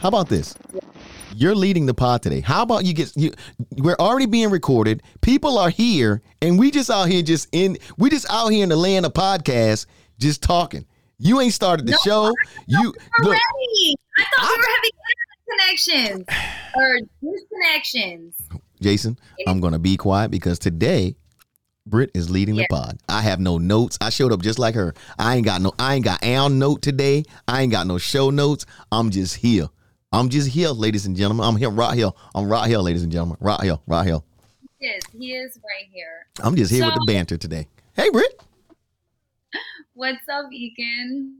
How about this? You're leading the pod today. How about you get you? We're already being recorded. People are here, and we just out here just in. We just out here in the land of podcast, just talking. You ain't started the No, show. You look. Already. I thought we were having connections or disconnections. Jason, I'm gonna be quiet because today Britt is leading Yeah. the pod. I have no notes. I showed up just like her. I ain't got no I ain't got Al note today. I ain't got no show notes. I'm just here. I'm just here, ladies and gentlemen. I'm here right here. I'm right here, ladies and gentlemen. Right here, right here. Yes, he is right here. I'm just here with the banter today. Hey Britt. What's up, Ekin?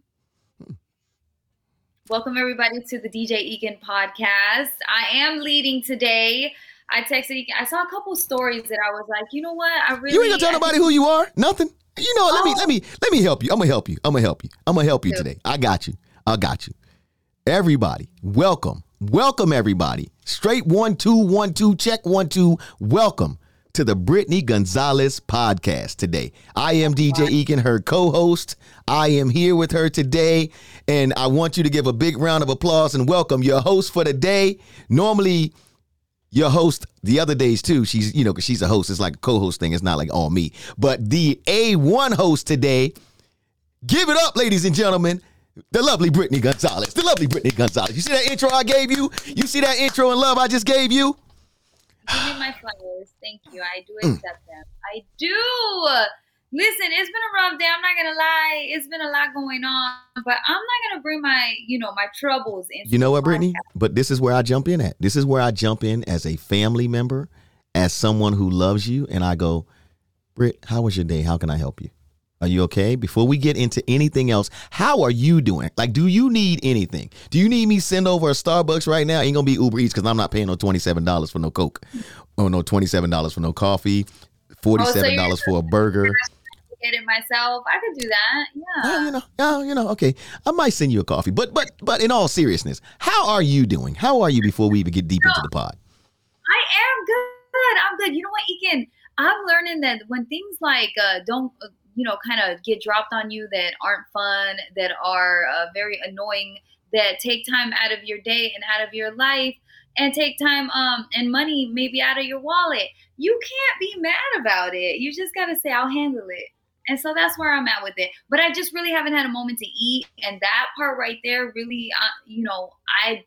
Welcome everybody to the DJ Ekin podcast. I am leading today. I texted Ekin. I saw a couple stories that I was like, you know what? I really You ain't gonna tell nobody who you are? Nothing. You know, let me Oh. let me let me help you. I'm gonna help you. I'm gonna help you. I'm gonna help you today. I got you. I got you. Everybody, welcome. Welcome everybody. Straight one, two, one, two, check one, two. Welcome to the Brittany Gonzalez podcast today. I am DJ Ekin, her co-host. I am here with her today, and I want you to give a big round of applause and welcome your host for the day. Normally, your host the other days too. She's you know because she's a host. It's like a co-host thing. It's not like all me. But the A1 host today, give it up, ladies and gentlemen. The lovely Brittany Gonzalez. The lovely Brittany Gonzalez. You see that intro I gave you? You see that intro and love I just gave you? Give me my flowers. Thank you. I do Mm. accept them. I do. Listen, it's been a rough day. I'm not gonna lie. It's been a lot going on, but I'm not gonna bring my, you know, my troubles into. You know what, Brittany? But this is where I jump in at. This is where I jump in as a family member, as someone who loves you, and I go, Britt, how was your day? How can I help you? Are you okay? Before we get into anything else, how are you doing? Like, do you need anything? Do you need me send over a Starbucks right now? Ain't gonna be Uber Eats because I'm not paying no twenty seven dollars for no Coke, or no twenty seven dollars for no coffee, forty seven dollars for a burger. Get it myself. I could do that. Yeah, Yeah. you know, yeah, you know, okay. I might send you a coffee, but but but in all seriousness, how are you doing? How are you before we even get deep into the pod? I am good. I'm good. You know what, Ekin? I'm learning that when things like uh, don't, uh, you know, kind of get dropped on you that aren't fun, that are uh, very annoying, that take time out of your day and out of your life, and take time um and money maybe out of your wallet, you can't be mad about it. You just gotta say, "I'll handle it." And so that's where I'm at with it. But I just really haven't had a moment to eat, and that part right there really, uh, you know, I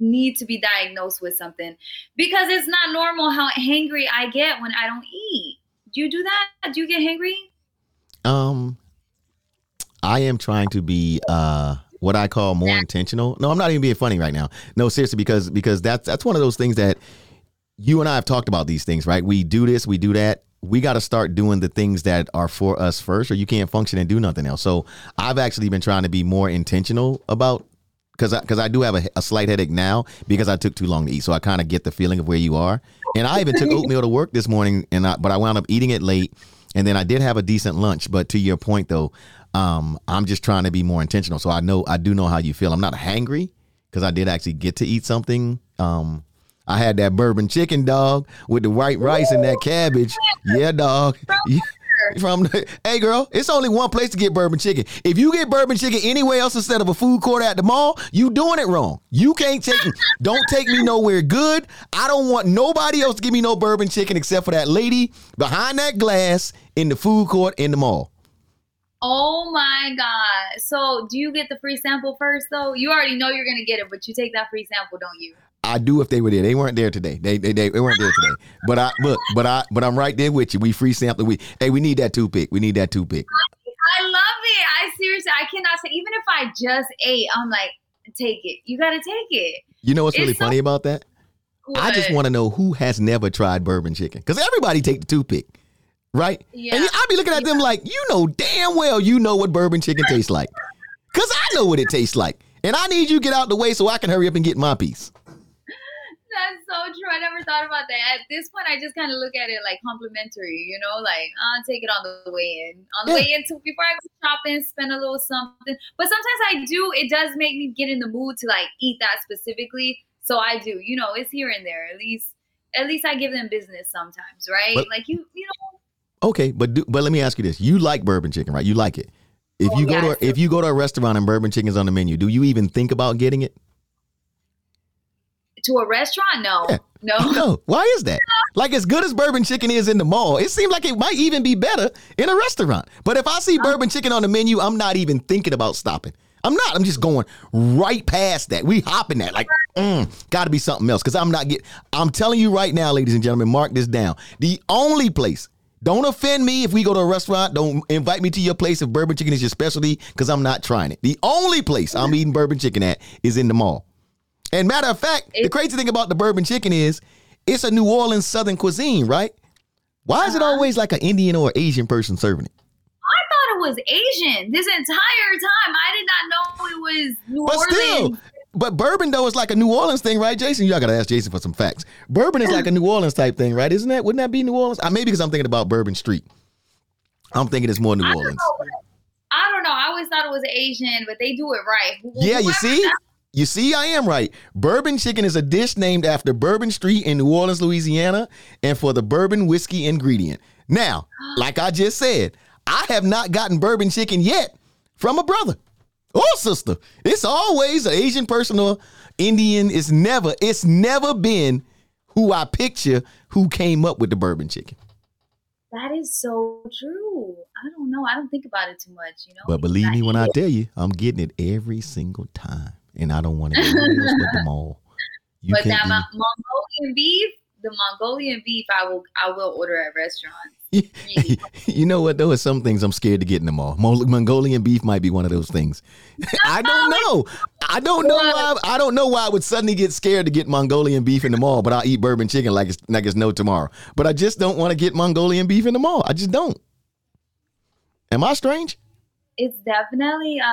need to be diagnosed with something because it's not normal how hangry I get when I don't eat. Do you do that? Do you get hangry? Um, I am trying to be uh what I call more intentional. No, I'm not even being funny right now. No, seriously, because because that's that's one of those things that you and I have talked about these things, right? We do this, we do that. We got to start doing the things that are for us first, or you can't function and do nothing else. So I've actually been trying to be more intentional about because I, cause I do have a, a slight headache now because I took too long to eat. So I kind of get the feeling of where you are. And I even took oatmeal to work this morning, and I, but I wound up eating it late. And then I did have a decent lunch. But to your point, though, um, I'm just trying to be more intentional. So I know I do know how you feel. I'm not hangry because I did actually get to eat something. Um, I had that bourbon chicken dog with the white rice and that cabbage. Yeah, dog. From the, hey girl, it's only one place to get bourbon chicken. If you get bourbon chicken anywhere else instead of a food court at the mall, you doing it wrong. You can't take me. Don't take me nowhere good. I don't want nobody else to give me no bourbon chicken except for that lady behind that glass in the food court in the mall. Oh my god! So do you get the free sample first though? You already know you're gonna get it, but you take that free sample, don't you? I do if they were there. They weren't there today. They they, they, they weren't there today. But I look, but I but I'm right there with you. We free sample. We hey, we need that toothpick. We need that toothpick. I love it. I seriously, I cannot say. Even if I just ate, I'm like, take it. You gotta take it. You know what's really so- funny about that? I just want to know who has never tried bourbon chicken because everybody take the toothpick, right? Yeah. And I'll be looking at them like, you know damn well you know what bourbon chicken tastes like, because I know what it tastes like, and I need you to get out the way so I can hurry up and get my piece. That's so true. I never thought about that. At this point, I just kind of look at it like complimentary, you know, like I'll take it on the way in. On the Yeah. way in, too, before I go shopping, spend a little something. But sometimes I do, it does make me get in the mood to like eat that specifically. So I do, you know, it's here and there. At least, at least I give them business sometimes, right? But- like you, you know, Okay, but do, but let me ask you this: You like bourbon chicken, right? You like it. If Oh, you go yeah, to a, if you go to a restaurant and bourbon chicken's on the menu, do you even think about getting it? To a restaurant? No. Yeah. No. No. Why is that? Like as good as bourbon chicken is in the mall, it seems like it might even be better in a restaurant. But if I see bourbon chicken on the menu, I'm not even thinking about stopping. I'm not. I'm just going right past that. We hopping that. Like, mm, got to be something else because I'm not getting. I'm telling you right now, ladies and gentlemen, mark this down. The only place. Don't offend me if we go to a restaurant. Don't invite me to your place if bourbon chicken is your specialty because I'm not trying it. The only place I'm eating bourbon chicken at is in the mall. And matter of fact, the crazy thing about the bourbon chicken is it's a New Orleans Southern cuisine, right? Why is it Uh-huh. always like an Indian or Asian person serving it? I thought it was Asian this entire time. I did not know it was New But Orleans. still, but bourbon though is like a New Orleans thing, right, Jason? Y'all gotta ask Jason for some facts. Bourbon is like a New Orleans type thing, right? Isn't that? Wouldn't that be New Orleans? Uh, maybe because I'm thinking about Bourbon Street. I'm thinking it's more New I Orleans. know. I don't know. I always thought it was Asian, but they do it right. Yeah, you whoever- see? You see, I am right. Bourbon chicken is a dish named after Bourbon Street in New Orleans, Louisiana, and for the bourbon whiskey ingredient. Now, like I just said, I have not gotten bourbon chicken yet from a brother or sister. It's always an Asian person or Indian. It's never, it's never been who I picture who came up with the bourbon chicken. That is so true. I don't know. I don't think about it too much, you know. But believe me when I tell you, I'm getting it every single time. And I don't want to else but the mall. You but that Mongolian beef, the Mongolian beef, I will, I will order at restaurants. Really. you know what? There are some things I'm scared to get in the mall. Mongolian beef might be one of those things. I don't know. I don't know why. I don't know why I would suddenly get scared to get Mongolian beef in the mall, but I'll eat bourbon chicken like it's like it's no tomorrow. But I just don't want to get Mongolian beef in the mall. I just don't. Am I strange? It's definitely. Uh,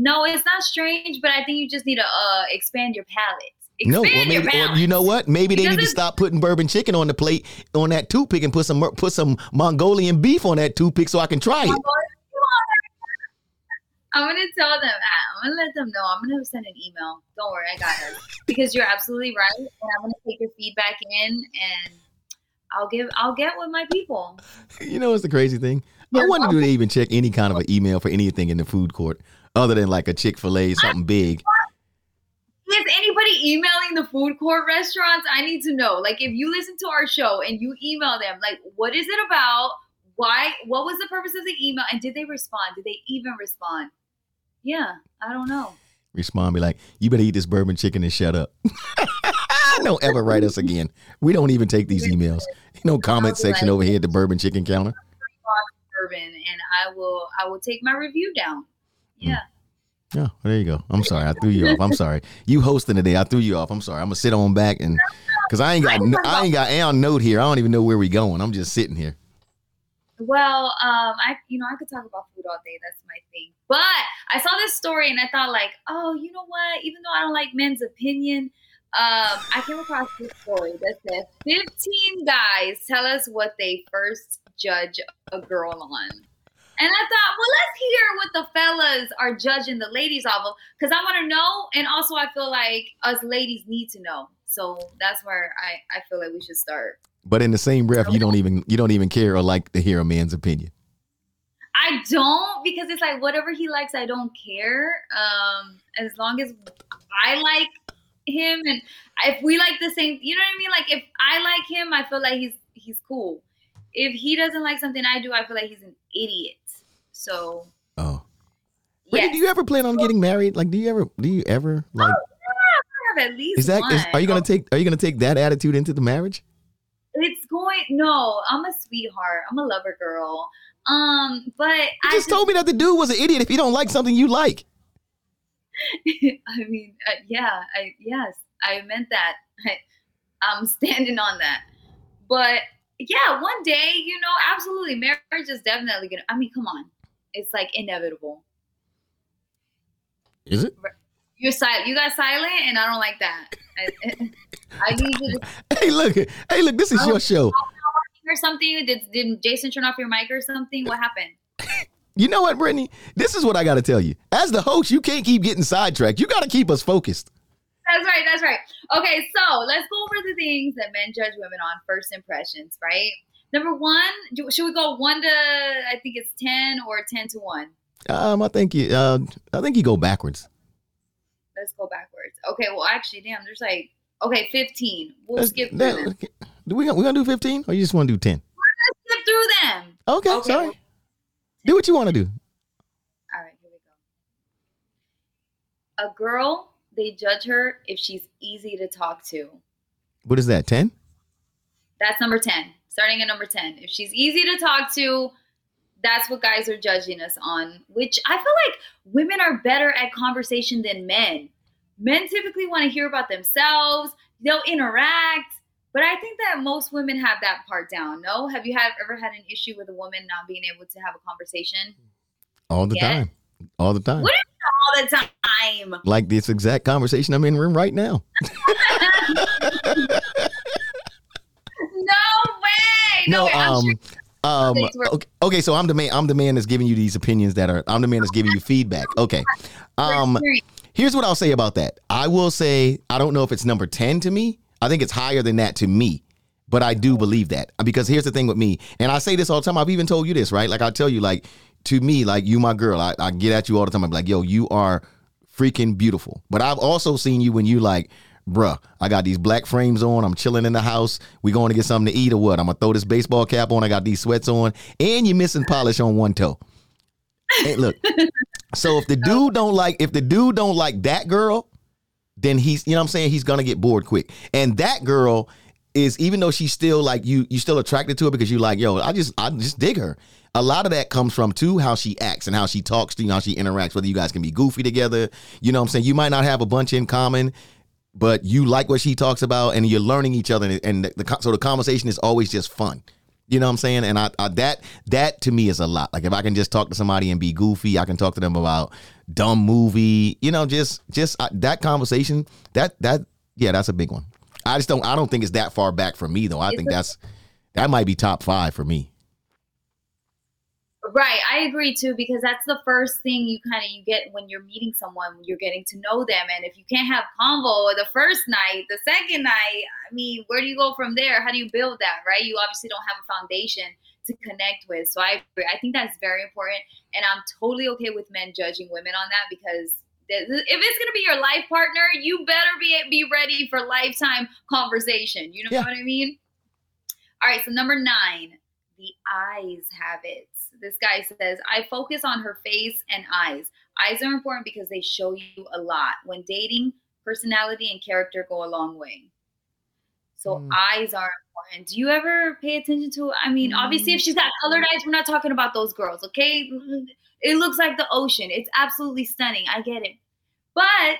no, it's not strange, but I think you just need to uh, expand your palate. Expand No, your maybe, or you know what? Maybe they Because need to stop putting bourbon chicken on the plate on that toothpick and put some put some Mongolian beef on that toothpick so I can try it. I'm gonna tell them. I'm gonna let them know. I'm gonna send an email. Don't worry, I got it. Because you're absolutely right, and I'm gonna take your feedback in, and I'll give. I'll get with my people. You know what's the crazy thing? I wonder do they even check any kind of an email for anything in the food court other than like a Chick Fil A something big. Is anybody emailing the food court restaurants? I need to know. Like, if you listen to our show and you email them, like, what is it about? Why? What was the purpose of the email? And did they respond? Did they even respond? Yeah, I don't know. Respond, be like, you better eat this bourbon chicken and shut up. don't ever write us again. We don't even take these emails. No comment section like- over here at the bourbon chicken counter. Bourbon, and I will. I will take my review down. Yeah. Yeah, well, there you go. I'm sorry, I threw you off. I'm sorry. You hosting today, I threw you off. I'm sorry. I'm gonna sit on back and because I ain't got I ain't got Aon note here. I don't even know where we going. I'm just sitting here. Well, um, I you know I could talk about food all day. That's my thing. But I saw this story and I thought like, oh, you know what? Even though I don't like men's opinion, um, I came across this story that says 15 guys tell us what they first judge a girl on. And I thought, well, let's hear what the fellas are judging the ladies off of, because I want to know, and also I feel like us ladies need to know. So that's where I, I feel like we should start. But in the same breath, you don't even you don't even care or like to hear a man's opinion. I don't because it's like whatever he likes, I don't care. Um, as long as I like him and if we like the same, you know what I mean? Like if I like him, I feel like he's he's cool. If he doesn't like something I do, I feel like he's an idiot. So Oh. Brittany, yes, do you ever plan on getting married? Like, do you ever do you ever like I have at least is that is, one. are you gonna take are you gonna take that attitude into the marriage? It's going. No, I'm a sweetheart. I'm a lover girl. Um, but You I just told me that the dude was an idiot if he don't like something you like. I mean, uh, yeah, I yes, I meant that. I, I'm standing on that. But yeah, one day, you know, absolutely, marriage is definitely gonna. I mean, come on, it's like inevitable. Is it? You're silent. You got silent, and I don't like that. I, I need you to Hey, look, hey, look, this is your oh, show. Oh, or something. Did did Jason turn off your mic or something? What happened? You know what, Brittany? This is what I got to tell you. As the host, you can't keep getting sidetracked. You got to keep us focused. That's right. That's right. Okay, so let's go over the things that men judge women on first impressions, right? Number one, do, should we go one to I think it's ten or ten to one? Um, I think you, uh, I think you go backwards. Let's go backwards. Okay, well actually, damn, there's like Okay, 15. We'll Let's- skip through that- them. do we we gonna do fifteen or you just want to do ten? Let's skip through them. Okay, Okay. sorry. Do what you want to do. All right, here we go. A girl, they judge her if she's easy to talk to. What is that? Ten? That's number 10. Starting at number 10. If she's easy to talk to, that's what guys are judging us on, which I feel like women are better at conversation than men. Men typically want to hear about themselves, they'll interact, but I think that most women have that part down. No? Have you had ever had an issue with a woman not being able to have a conversation All the Yeah. time. All the time. What all the time? Like this exact conversation I'm in room right now. No. No, No, um, sure um, okay, okay, so I'm the man. I'm the man that's giving you these opinions that are. I'm the man that's giving you feedback. Okay, um, here's what I'll say about that. I will say I don't know if it's number ten to me. I think it's higher than that to me, but I do believe that because here's the thing with me, and I say this all the time. I've even told you this, right? Like I tell you, like to me, like you, my girl. I, I get at you all the time. I'm like, yo, you are freaking beautiful. But I've also seen you when you like, bruh, I got these black frames on. I'm chilling in the house. We going to get something to eat or what? I'm gonna throw this baseball cap on. I got these sweats on, and you're missing polish on one toe. Hey, look. So if the oh. dude don't like, if the dude don't like that girl, then he's, you know what I'm saying? He's gonna get bored quick. And that girl is, even though she's still like you, you still attracted to her because you like, yo, I just, I just dig her. A lot of that comes from too how she acts and how she talks to you, how she interacts. Whether you guys can be goofy together, you know what I'm saying? You might not have a bunch in common, but you like what she talks about, and you're learning each other, and, and the, the so the conversation is always just fun. You know what I'm saying? And I, I that that to me is a lot. Like if I can just talk to somebody and be goofy, I can talk to them about dumb movie. You know, just just uh, that conversation. That that yeah, that's a big one. I just don't I don't think it's that far back for me though. I think that's that might be top five for me. Right, I agree too because that's the first thing you kind of you get when you're meeting someone, you're getting to know them, and if you can't have convo the first night, the second night, I mean, where do you go from there? How do you build that? Right, you obviously don't have a foundation to connect with. So I agree. I think that's very important, and I'm totally okay with men judging women on that because if it's gonna be your life partner, you better be be ready for lifetime conversation. You know Yeah. what I mean? All right, so number nine, the eyes habits. This guy says, I focus on her face and eyes. Eyes are important because they show you a lot. When dating, personality and character go a long way. So Mm. eyes are important. Do you ever pay attention to? I mean, obviously, if she's got colored eyes, we're not talking about those girls, okay? It looks like the ocean. It's absolutely stunning. I get it. But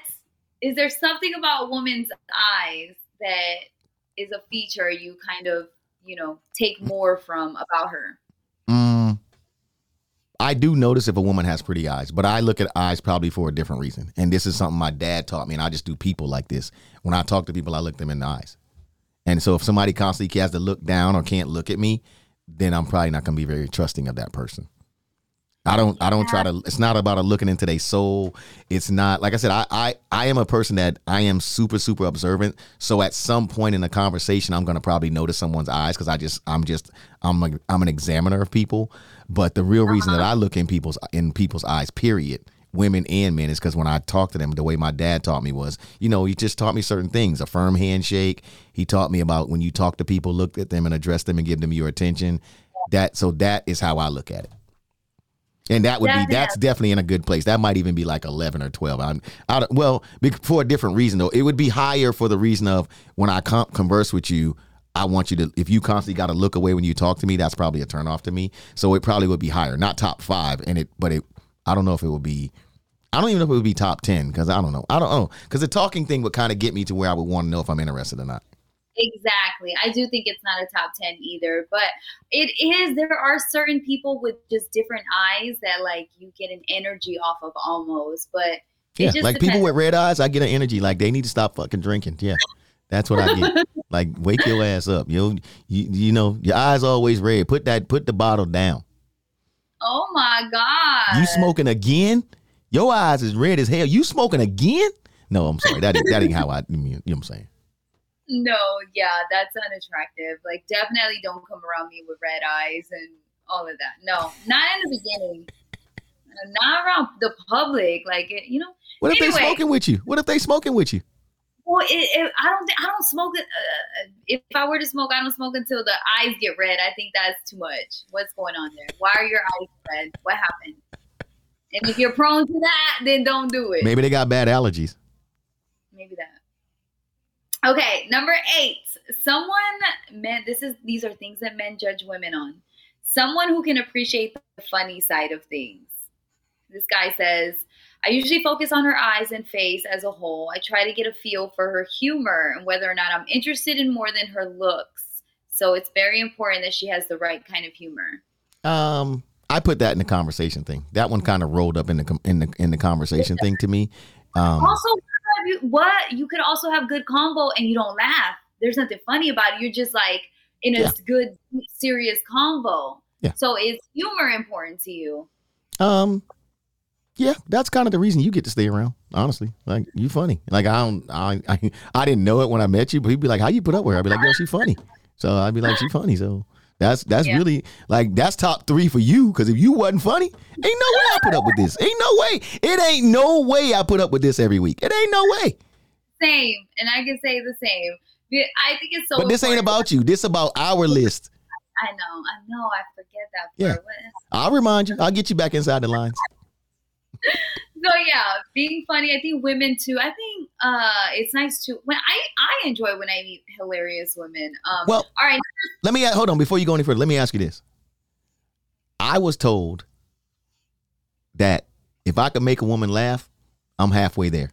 is there something about a woman's eyes that is a feature you kind of, you know, take more from about her? I do notice if a woman has pretty eyes, but I look at eyes probably for a different reason. And this is something my dad taught me, and I just do people like this. When I talk to people, I look them in the eyes. And so if somebody constantly has to look down or can't look at me, then I'm probably not going to be very trusting of that person. I don't. I don't try to. It's not about a looking into their soul. It's not like I said. I, I I am a person that I am super super observant. So at some point in the conversation, I'm gonna probably notice someone's eyes because I just I'm just I'm like I'm an examiner of people. But the real reason that uh-huh. I look in people's in people's eyes, period, women and men, is because when I talk to them, the way my dad taught me was, you know, he just taught me certain things. A firm handshake. He taught me about when you talk to people, look at them and address them and give them your attention. That so that is how I look at it. And that would Yeah, be that's definitely in a good place. That might even be like eleven or twelve. I'm I don't, well be- for a different reason though. It would be higher for the reason of when I com- converse with you. I want you to if you constantly got to look away when you talk to me. That's probably a turn off to me. So it probably would be higher, not top five. And it, but it, I don't know if it would be. I don't even know if it would be top ten because I don't know. I don't oh, know because the talking thing would kind of get me to where I would want to know if I'm interested or not. Exactly. I do think it's not a top 10 either, but it is. There are certain people with just different eyes that, like, you get an energy off of almost, but Yeah, just like people with red eyes, I get an energy like they need to stop fucking drinking. Yeah, that's what I get. like wake your ass up, yo. You you know your eyes always red. Put that put the bottle down. Oh my God. You smoking again? Your eyes is red as hell. You smoking again? No, I'm sorry. That that ain't how I. You know what I'm saying? No, yeah, that's unattractive. Like, definitely don't come around me with red eyes and all of that. No, not in the beginning. Not around the public. Like, it- you know, What if they smoking with you? What if they smoking with you? Well, it, it, I don't think I don't smoke. Uh, if I were to smoke, I don't smoke until the eyes get red. I think that's too much. What's going on there? Why are your eyes red? What happened? And if you're prone to that, then don't do it. Maybe they got bad allergies. Maybe that. Okay, number eight. Someone men. This is these are things that men judge women on. Someone who can appreciate the funny side of things. This guy says, I usually focus on her eyes and face as a whole. I try to get a feel for her humor and whether or not I'm interested in more than her looks. So it's very important that she has the right kind of humor. Um, I put that in the conversation thing. That one kind of rolled up in the in the in the conversation thing to me. Um, also, what you could also have good combo and you don't laugh. There's nothing funny about it. You're just like in a yeah. good serious convo. Yeah. So is humor important to you? Um, yeah, that's kind of the reason you get to stay around. Honestly, like you funny. Like I don't, I, I, I didn't know it when I met you, but he'd be like, "How you put up with her?" I'd be like, "Yo, she funny." So I'd be like, "She funny." So that's that's yeah. really like that's top three for you. Because if you wasn't funny, ain't no way I put up with this. Ain't no way. It ain't no way I put up with this every week. It ain't no way. Same, and I can say the same. I think it's so. But this ain't about you. This about our list. I know. I know. I forget that. Part. Yeah. I'll remind you. I'll get you back inside the lines so yeah, being funny. I think women too. I think uh, it's nice to when I I enjoy when I meet hilarious women. Um, well, all right. Let me hold on before you go any further. Let me ask you this. I was told that if I could make a woman laugh, I'm halfway there.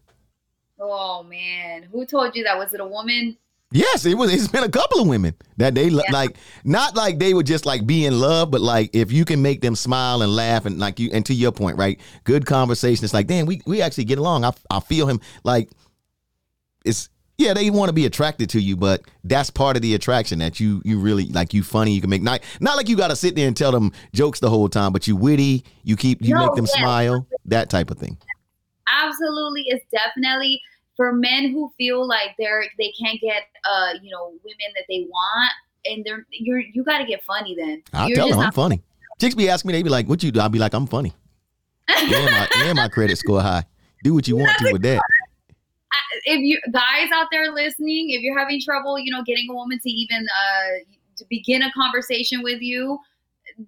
Oh man, who told you that? Was it a woman? Yes, it was. It's been a couple of women that they yeah. like, not like they would just like be in love, but like if you can make them smile and laugh and like you. And to your point, right? Good conversation. It's like, damn, we we actually get along. I I feel him. Like it's yeah, they want to be attracted to you, but that's part of the attraction that you you really like. You funny. You can make not not like you got to sit there and tell them jokes the whole time, but you witty. You keep you no, make them yeah. smile. That type of thing. Absolutely, it's definitely for men who feel like they're they can't get uh you know women that they want and they're you're you got to get funny then. I'll tell them i'm funny. Chicks be asking me they be like what you do? I'll be like i'm funny. Yeah my, my credit score high. Do what you want to with that. If you guys out there listening if you're having trouble you know getting a woman to even uh to begin a conversation with you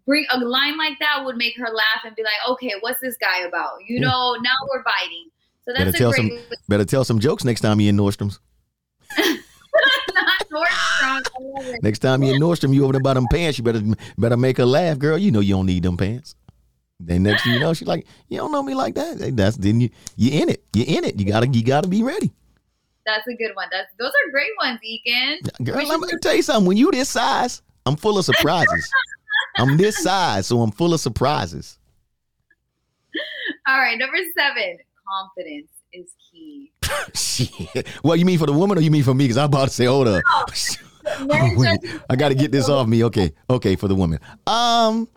bring a line like that would make her laugh and be like okay what's this guy about? You yeah. know now we're biting so that's better tell some better tell some jokes next time you're in Nordstrom's. Nordstrom. Next time you're in Nordstrom, you over there by them pants. You better better make her laugh, girl. You know you don't need them pants. Then next thing you know, she's like, "You don't know me like that." That's then you you in it. You in it. You gotta you gotta be ready. That's a good one. That's those are great ones, Ekin. Girl, let me tell you something. When you this size, I'm full of surprises. I'm this size, so I'm full of surprises. All right, number seven confidence is key. Shit. Well, you mean for the woman or you mean for me? Because I'm about to say, hold up. wait, I got to get this off me. Okay, okay, for the woman. Um,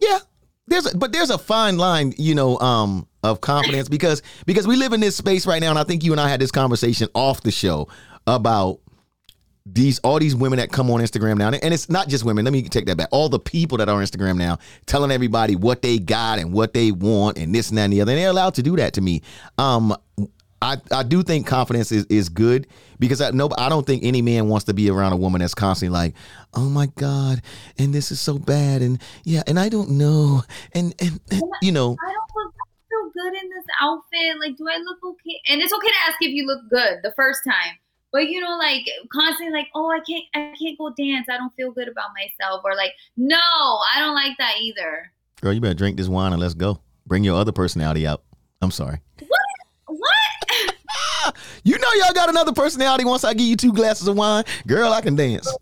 yeah, there's a, but there's a fine line, you know, um, of confidence because because we live in this space right now, and I think you and I had this conversation off the show about these all these women that come on Instagram now, and it's not just women. Let me take that back. All the people that are on Instagram now telling everybody what they got and what they want and this and that and the other. And they're allowed to do that to me. Um, I, I do think confidence is, is good because I no I don't think any man wants to be around a woman that's constantly like, oh my God, and this is so bad, and yeah, and I don't know, and and, and you know. I don't look so good in this outfit. Like, do I look okay? And it's okay to ask if you look good the first time but you know like constantly like oh i can't i can't go dance. I don't feel good about myself or like no i don't like that either. Girl you better drink this wine and let's go. Bring your other personality out. I'm sorry. What? What? You know y'all got another personality once i give you two glasses of wine? Girl i can dance.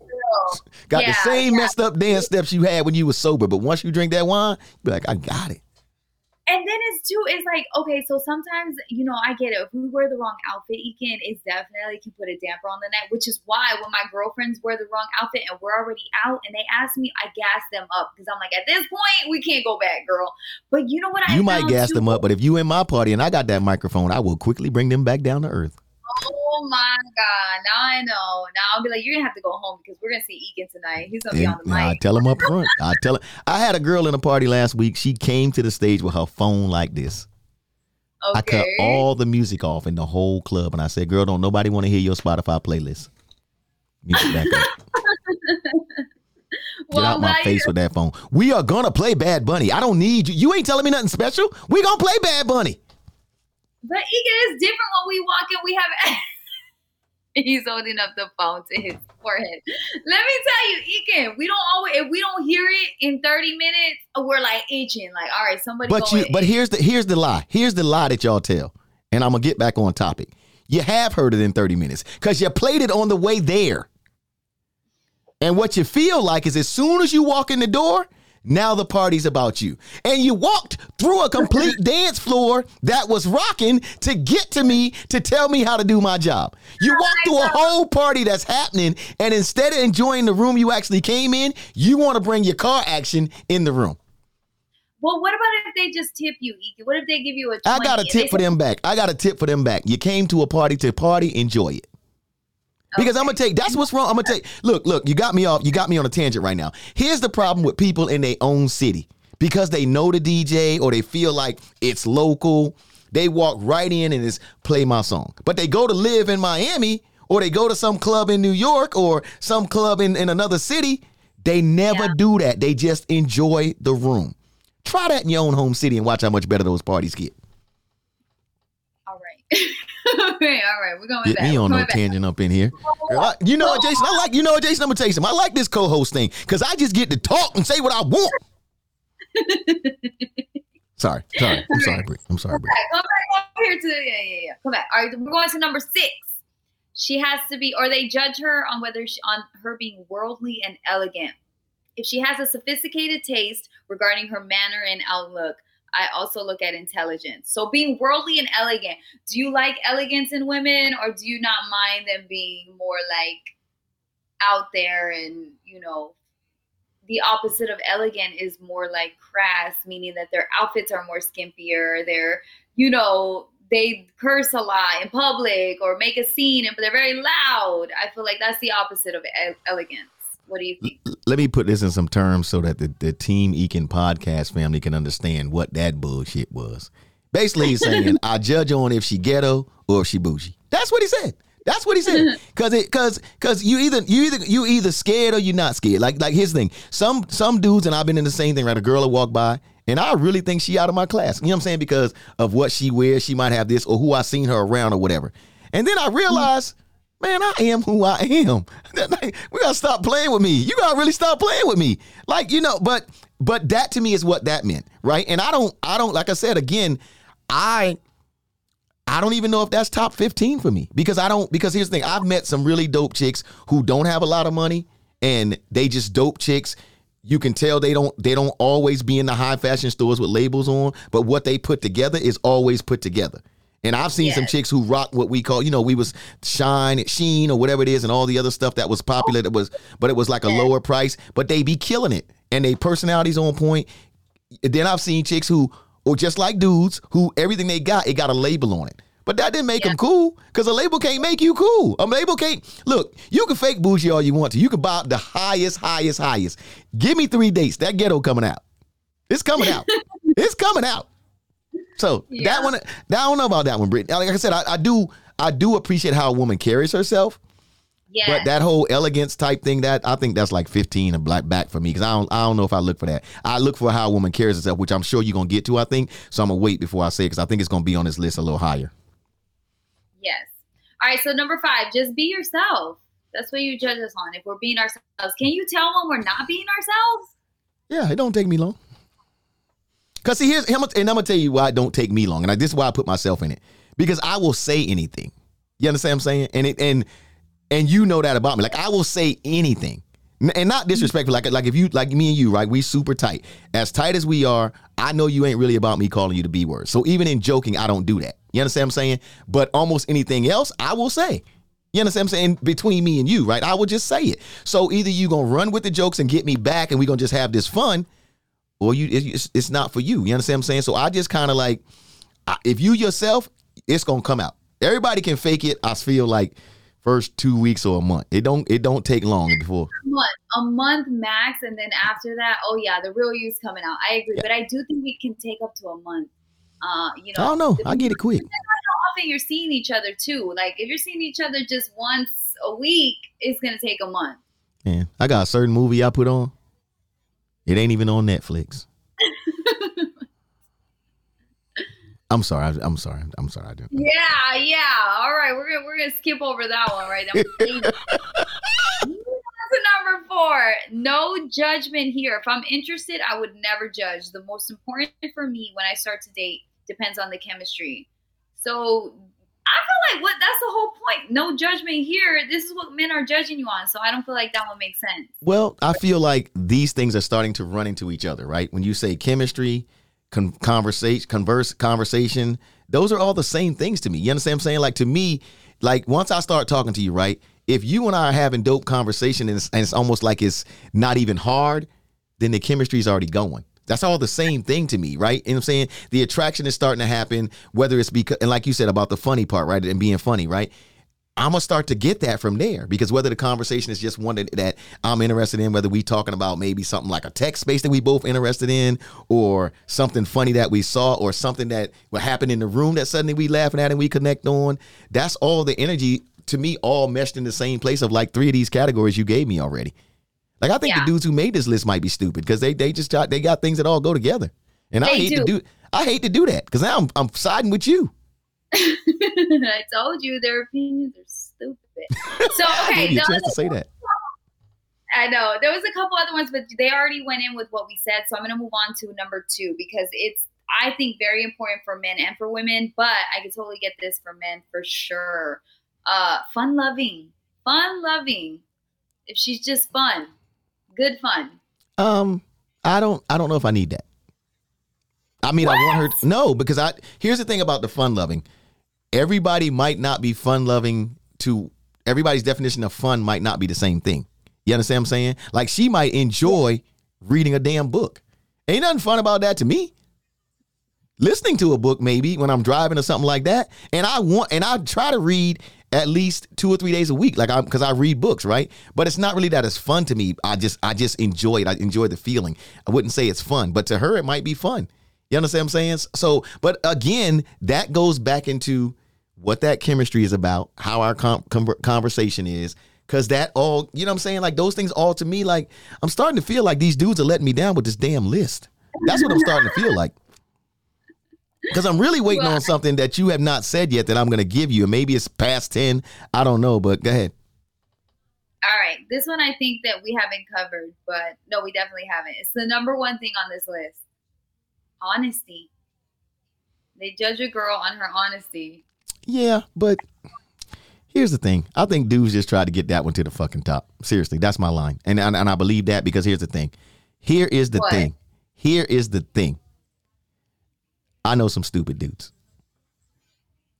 Got yeah, the same yeah. messed up dance steps you had when you were sober but once you drink that wine you be like i got it and then it's too it's like okay so sometimes you know i get it. If we wear the wrong outfit Ekin it definitely can put a damper on the night which is why when my girlfriends wear the wrong outfit and we're already out and they ask me i gas them up because i'm like at this point we can't go back girl. But you know what i you might gas too? them up but if you in my party and i got that microphone i will quickly bring them back down to earth. Oh Oh my God. Now I know. Now I'll be like, you're gonna have to go home because we're gonna see Ekin tonight. He's gonna be on the mic. I tell him up front. I tell him I had a girl in a party last week. She came to the stage with her phone like this. Okay. I cut all the music off in the whole club, and I said, "Girl, don't nobody want to hear your Spotify playlist." Music back up. Get well, out my face with that phone. We are gonna play Bad Bunny. I don't need you. You ain't telling me nothing special. We gonna play Bad Bunny. But Ekin, it's different when we walk in. We have. He's holding up the phone to his forehead. Let me tell you, Ekin, we don't always if we don't hear it in 30 minutes, we're like itching. Like, all right, somebody. But you, but here's the here's the lie. Here's the lie that y'all tell. And I'm gonna get back on topic. You have heard it in 30 minutes because you played it on the way there. And what you feel like is as soon as you walk in the door, now the party's about you. And you walked through a complete dance floor that was rocking to get to me to tell me how to do my job. You walked through a whole party that's happening, and instead of enjoying the room you actually came in, you want to bring your car action in the room. Well, what about if they just tip you? What if they give you a 20 I got a tip for them back. I got a tip for them back. You came to a party to party, enjoy it. Because okay. I'm gonna take that's what's wrong. I'm gonna take look, look, you got me off, you got me on a tangent right now. Here's the problem with people in their own city. Because they know the DJ or they feel like it's local, they walk right in and just play my song. But they go to live in Miami or they go to some club in New York or some club in, in another city. They never yeah. do that. They just enjoy the room. Try that in your own home city and watch how much better those parties get. All right. okay, all right, we're going Get back. me on no back. tangent up in here. Girl, I, you know what, Jason? I like you know what, Jason. I'm gonna tell you something. I like this co-host thing because I just get to talk and say what I want. sorry, sorry. I'm sorry, Brie. I'm sorry, Brie. Come back over here to yeah, yeah, yeah. Come back. All right, we're going to number six. She has to be, or they judge her on whether she on her being worldly and elegant. If she has a sophisticated taste regarding her manner and outlook, I also look at intelligence. So being worldly and elegant. Do you like elegance in women or do you not mind them being more like out there and, you know, the opposite of elegant is more like crass, meaning that their outfits are more skimpier. They're, you know, they curse a lot in public or make a scene, but they're very loud. I feel like that's the opposite of elegance. What do you think? Let me put this in some terms so that the, the Team Ekin podcast family can understand what that bullshit was. Basically, he's saying, I judge on if she ghetto or if she bougie. That's what he said. That's what he said. Cause it cause cause you either you either you either scared or you're not scared. Like like his thing. Some some dudes and I've been in the same thing, right? A girl will walk by and I really think she out of my class. You know what I'm saying? Because of what she wears, she might have this or who I seen her around or whatever. And then I realized man, I am who I am. we gotta stop playing with me. You gotta really stop playing with me. Like, you know, but but that to me is what that meant, right? And I don't, I don't, like I said again, I I don't even know if that's top 15 for me. Because I don't because here's the thing, I've met some really dope chicks who don't have a lot of money and they just dope chicks. You can tell they don't they don't always be in the high fashion stores with labels on, but what they put together is always put together. And I've seen yes. some chicks who rock what we call, you know, we was shine, sheen, or whatever it is, and all the other stuff that was popular. That was, but it was like a lower price. But they be killing it, and they personalities on point. Then I've seen chicks who, or just like dudes, who everything they got, it got a label on it. But that didn't make yeah. them cool, because a label can't make you cool. A label can't look. You can fake bougie all you want to. You can buy the highest, highest, highest. Give me three dates. That ghetto coming out. It's coming out. it's coming out. So yeah. that one, I don't know about that one, Brittany. Like I said, I, I, do, I do appreciate how a woman carries herself. Yeah. But that whole elegance type thing, that I think that's like 15 and black back for me because I don't, I don't know if I look for that. I look for how a woman carries herself, which I'm sure you're gonna get to. I think so. I'm gonna wait before I say it because I think it's gonna be on this list a little higher. Yes. All right. So number five, just be yourself. That's what you judge us on. If we're being ourselves, can you tell when we're not being ourselves? Yeah, it don't take me long. Cause see, here's and I'm gonna tell you why it don't take me long, and I, this is why I put myself in it because I will say anything. You understand what I'm saying? And it and and you know that about me. Like I will say anything, and not disrespectful. Like like if you like me and you, right? We super tight. As tight as we are, I know you ain't really about me calling you the b word. So even in joking, I don't do that. You understand what I'm saying? But almost anything else, I will say. You understand what I'm saying? Between me and you, right? I will just say it. So either you gonna run with the jokes and get me back, and we gonna just have this fun or you it's, it's not for you. You understand what I'm saying? So I just kind of like if you yourself, it's gonna come out. Everybody can fake it. I feel like first two weeks or a month. It don't it don't take long before a month, a month max, and then after that, oh yeah, the real you's coming out. I agree, yeah. but I do think it can take up to a month. Uh, you know, I don't know. I get it quick. How often you're seeing each other too? Like if you're seeing each other just once a week, it's gonna take a month. Man, I got a certain movie I put on. It ain't even on Netflix. I'm sorry. I, am sorry. I'm sorry. I do. Yeah, yeah. All right, we're gonna we're gonna skip over that one right now. number four. No judgment here. If I'm interested, I would never judge. The most important for me when I start to date depends on the chemistry. So I feel like what that's the whole point. No judgment here. This is what men are judging you on. So I don't feel like that one make sense. Well, I feel like these things are starting to run into each other, right? When you say chemistry, con- conversation, converse, conversation, those are all the same things to me. You understand what I'm saying? Like to me, like once I start talking to you, right? If you and I are having dope conversation and it's, and it's almost like it's not even hard, then the chemistry is already going. That's all the same thing to me, right? You know what I'm saying? The attraction is starting to happen, whether it's because, and like you said about the funny part, right? And being funny, right? I'm gonna start to get that from there because whether the conversation is just one that, I'm interested in, whether we talking about maybe something like a tech space that we both interested in, or something funny that we saw, or something that what happened in the room that suddenly we laughing at and we connect on. That's all the energy to me, all meshed in the same place of like three of these categories you gave me already. Like I think yeah. the dudes who made this list might be stupid because they they just got, they got things that all go together, and they I hate do. to do I hate to do that because now I'm I'm siding with you. I told you their opinions are stupid. So okay, you chance to say that. I know there was a couple other ones, but they already went in with what we said. So I'm going to move on to number two because it's I think very important for men and for women, but I can totally get this for men for sure. Uh, fun loving, fun loving. If she's just fun, good fun. Um, I don't, I don't know if I need that. I mean, what? I want her. To, no, because I. Here's the thing about the fun loving everybody might not be fun loving to everybody's definition of fun might not be the same thing. You understand what I'm saying? Like she might enjoy reading a damn book. Ain't nothing fun about that to me. Listening to a book maybe when I'm driving or something like that. And I want and I try to read at least two or three days a week like I'm, because i read books right but it's not really that it's fun to me i just i just enjoy it i enjoy the feeling i wouldn't say it's fun but to her it might be fun you understand what I'm saying? So, but again, that goes back into what that chemistry is about, how our com- com- conversation is, because that all, you know what I'm saying? Like those things all to me, like I'm starting to feel like these dudes are letting me down with this damn list. That's what I'm starting to feel like. Because I'm really waiting well, on something that you have not said yet that I'm going to give you. Maybe it's past 10. I don't know, but go ahead. All right. This one I think that we haven't covered, but no, we definitely haven't. It's the number one thing on this list honesty. They judge a girl on her honesty. Yeah, but here's the thing. I think dudes just tried to get that one to the fucking top. Seriously, that's my line. And and, and I believe that because here's the thing. Here is the what? thing. Here is the thing. I know some stupid dudes.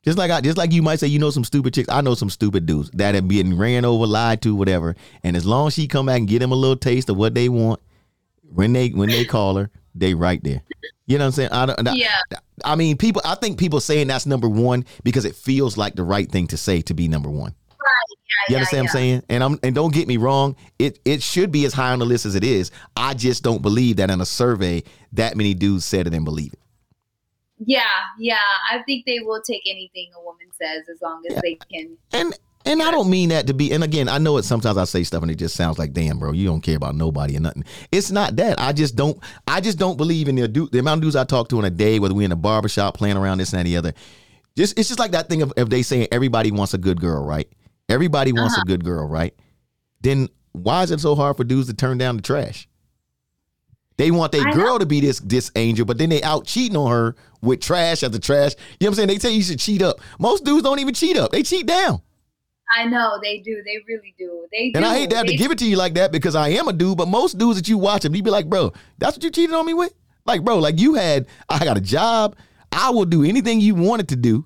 Just like I, just like you might say, you know some stupid chicks. I know some stupid dudes that have been ran over, lied to, whatever. And as long as she come back and get them a little taste of what they want, when they when they call her, they right there. You know what I'm saying? I don't. Yeah. I mean, people. I think people saying that's number one because it feels like the right thing to say to be number one. Right. Yeah, you understand yeah, what I'm saying? And I'm and don't get me wrong, it it should be as high on the list as it is. I just don't believe that in a survey that many dudes said it and believe it. Yeah, yeah. I think they will take anything a woman says as long as yeah. they can. And and I don't mean that to be. And again, I know it. Sometimes I say stuff and it just sounds like, "Damn, bro, you don't care about nobody or nothing." It's not that. I just don't. I just don't believe in the dude the amount of dudes I talk to in a day, whether we in a barbershop playing around this and that, the other. Just it's just like that thing of if they saying everybody wants a good girl, right? Everybody wants uh-huh. a good girl, right? Then why is it so hard for dudes to turn down the trash? They want their girl know. to be this this angel, but then they out cheating on her with trash after trash. You know what I'm saying? They tell you, you should cheat up. Most dudes don't even cheat up; they cheat down. I know they do. They really do. They do. And I hate to have they to give it to you like that because I am a dude. But most dudes that you watch them, you be like, bro, that's what you cheated on me with. Like, bro, like you had, I got a job. I will do anything you wanted to do.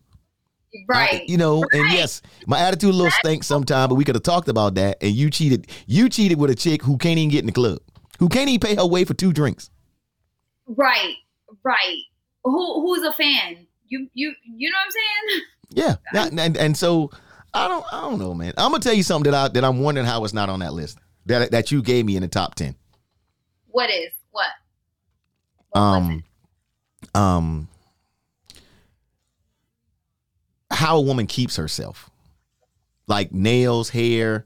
Right. I, you know, right. and yes, my attitude a little stinks sometimes, but we could have talked about that. And you cheated. You cheated with a chick who can't even get in the club, who can't even pay her way for two drinks. Right. Right. Who who's a fan? You you you know what I'm saying? Yeah. and, and so I don't I don't know, man. I'm gonna tell you something that I that I'm wondering how it's not on that list. That that you gave me in the top ten. What is? What? what um um how a woman keeps herself, like nails, hair,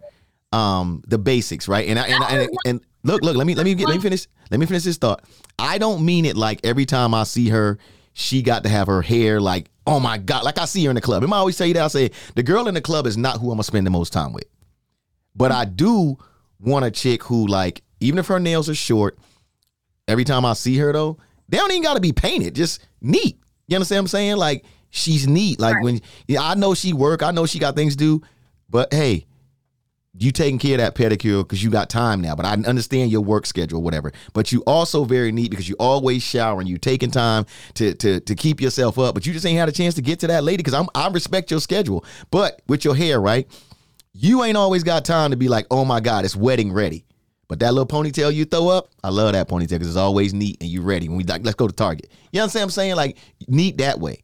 um, the basics, right? And I, and, and, and look, look, let me let me get let me finish let me finish this thought. I don't mean it like every time I see her, she got to have her hair like, oh my god, like I see her in the club. And I always say that I say the girl in the club is not who I'm gonna spend the most time with, but I do want a chick who like even if her nails are short. Every time I see her though, they don't even got to be painted, just neat. You understand what I'm saying? Like she's neat. Like right. when yeah, I know she work, I know she got things to do, but hey, you taking care of that pedicure because you got time now. But I understand your work schedule, whatever. But you also very neat because you always showering, you taking time to to to keep yourself up. But you just ain't had a chance to get to that lady because I'm I respect your schedule. But with your hair, right? You ain't always got time to be like, oh my God, it's wedding ready. But that little ponytail you throw up, I love that ponytail because it's always neat and you ready. When we like, let's go to Target. You understand what I'm saying? Like neat that way.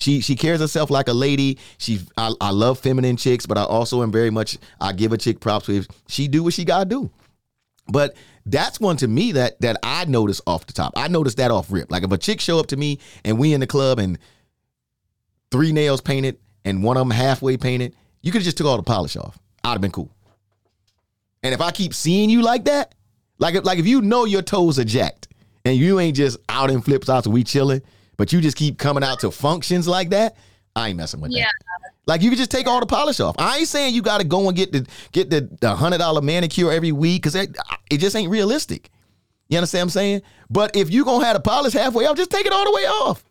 She she carries herself like a lady. She I, I love feminine chicks, but I also am very much I give a chick props if she do what she gotta do. But that's one to me that that I notice off the top. I notice that off rip. Like if a chick show up to me and we in the club and three nails painted and one of them halfway painted, you could have just took all the polish off. I'd have been cool. And if I keep seeing you like that, like if, like if you know your toes are jacked and you ain't just out in flip flops we chilling, but you just keep coming out to functions like that, I ain't messing with yeah. that. Like you can just take all the polish off. I ain't saying you got to go and get the get the, the hundred dollar manicure every week because it, it just ain't realistic. You understand what I'm saying? But if you gonna have the polish halfway off, just take it all the way off.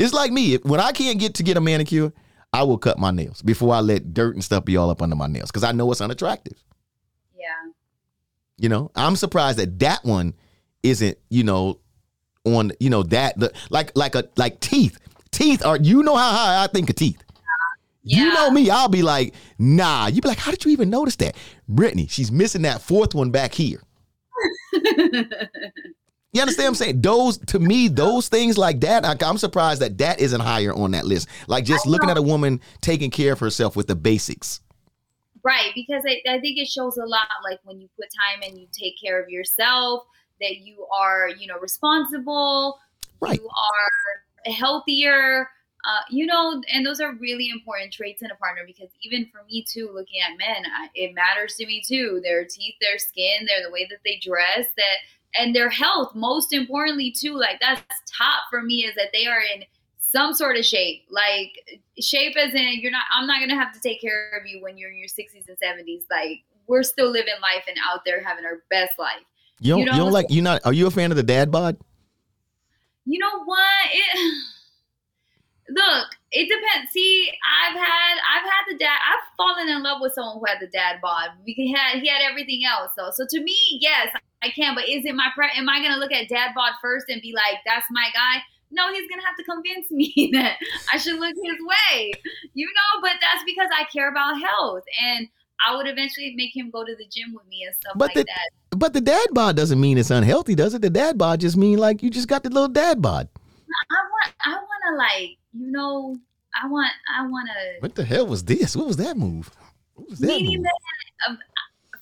It's like me. If, when I can't get to get a manicure, I will cut my nails before I let dirt and stuff be all up under my nails because I know it's unattractive. Yeah. You know, I'm surprised that that one isn't, you know, on you know that the like like a like teeth. Teeth are you know how high I think of teeth. Yeah. You know me, I'll be like, nah. You be like, how did you even notice that? Brittany, she's missing that fourth one back here. you understand what I'm saying? Those to me, those things like that, I, am surprised that that isn't higher on that list. Like just looking at a woman taking care of herself with the basics. Right, because I, I think it shows a lot. Like when you put time and you take care of yourself, that you are, you know, responsible, right. you are healthier, uh, you know, and those are really important traits in a partner because even for me too, looking at men, I, it matters to me too. Their teeth, their skin, their the way that they dress, that and their health. Most importantly too, like that's top for me is that they are in some sort of shape, like shape as in you're not. I'm not gonna have to take care of you when you're in your 60s and 70s. Like we're still living life and out there having our best life. You don't, you, you don't like you not are you a fan of the dad bod? You know what? It look, it depends. See, I've had I've had the dad I've fallen in love with someone who had the dad bod. He had he had everything else though. So to me, yes, I can, but is it my pre am I gonna look at dad bod first and be like, that's my guy? No, he's gonna have to convince me that I should look his way. You know, but that's because I care about health and I would eventually make him go to the gym with me and stuff but like the, that. But the dad bod doesn't mean it's unhealthy, does it? The dad bod just mean like you just got the little dad bod. I want, I want to like, you know, I want, I want to. What the hell was this? What was that move? What was that move? That, um,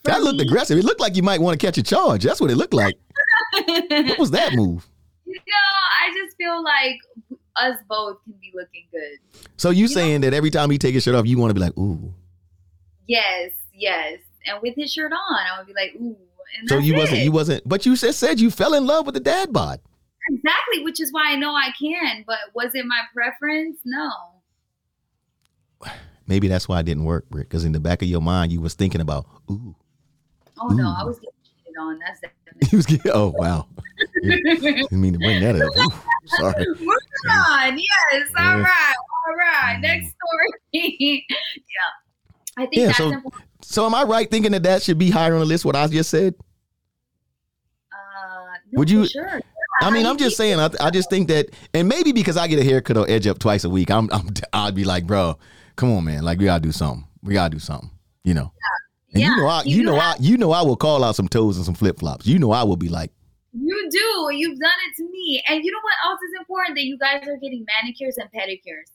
that looked me, aggressive. It looked like you might want to catch a charge. That's what it looked like. what was that move? You know, I just feel like us both can be looking good. So you, you saying know? that every time he take his shirt off, you want to be like, ooh. Yes, yes. And with his shirt on, I would be like, ooh. so you wasn't, you wasn't, but you said said you fell in love with the dad bod. Exactly, which is why I know I can. But was it my preference? No. Maybe that's why it didn't work, Britt. Because in the back of your mind, you was thinking about, ooh. Oh ooh. no, I was getting cheated on. That's he was getting. Oh wow. you mean to bring that up? Ooh, sorry. Moving on. Yes. All right. All right. Next mm. story. yeah. I think yeah, so, important. So am I right thinking that that should be higher on the list? What I just said. Uh, no, Would you? Sure. I mean, I'm just saying. I, I just think that, and maybe because I get a haircut or edge up twice a week, I'm, I'm I'd be like, bro, come on, man, like we gotta do something. We gotta do something. You know. Yeah. you know, I, you, you know, have, I, you know, I will call out some toes and some flip flops. You know, I will be like. You do. You've done it to me, and you know what else is important? That you guys are getting manicures and pedicures.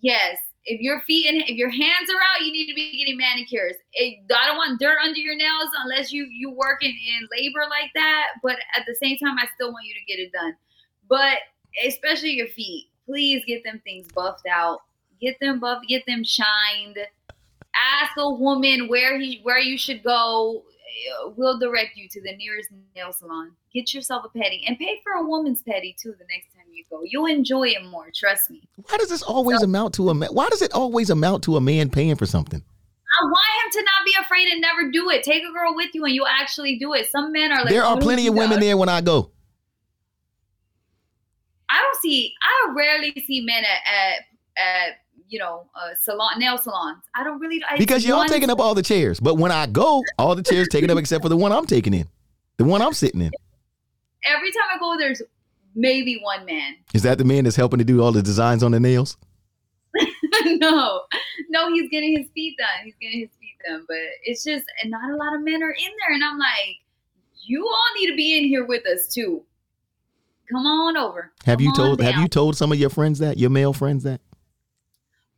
Yes, if your feet and if your hands are out, you need to be getting manicures. It, I don't want dirt under your nails unless you you work in, labor like that. But at the same time, I still want you to get it done. But especially your feet, please get them things buffed out. Get them buffed. get them shined. Ask a woman where he where you should go. We'll direct you to the nearest nail salon. Get yourself a pedi and pay for a woman's pedi too the next time you go. You'll enjoy it more. Trust me. Why does this always so, amount to a man? Why does it always amount to a man paying for something? I want him to not be afraid and never do it. Take a girl with you and you'll actually do it. Some men are like, there are oh, plenty of women there when I go. I don't see. I rarely see men at at, at you know uh, salon nail salons. I don't really. I because y'all taking up all the chairs, but when I go, all the chairs taken up except for the one I'm taking in, the one I'm sitting in. Every time I go, there's maybe one man. Is that the man that's helping to do all the designs on the nails? no, no, he's getting his feet done. He's getting his feet done, but it's just and not a lot of men are in there, and I'm like, you all need to be in here with us too. Come on over. Have Come you told Have you told some of your friends that your male friends that?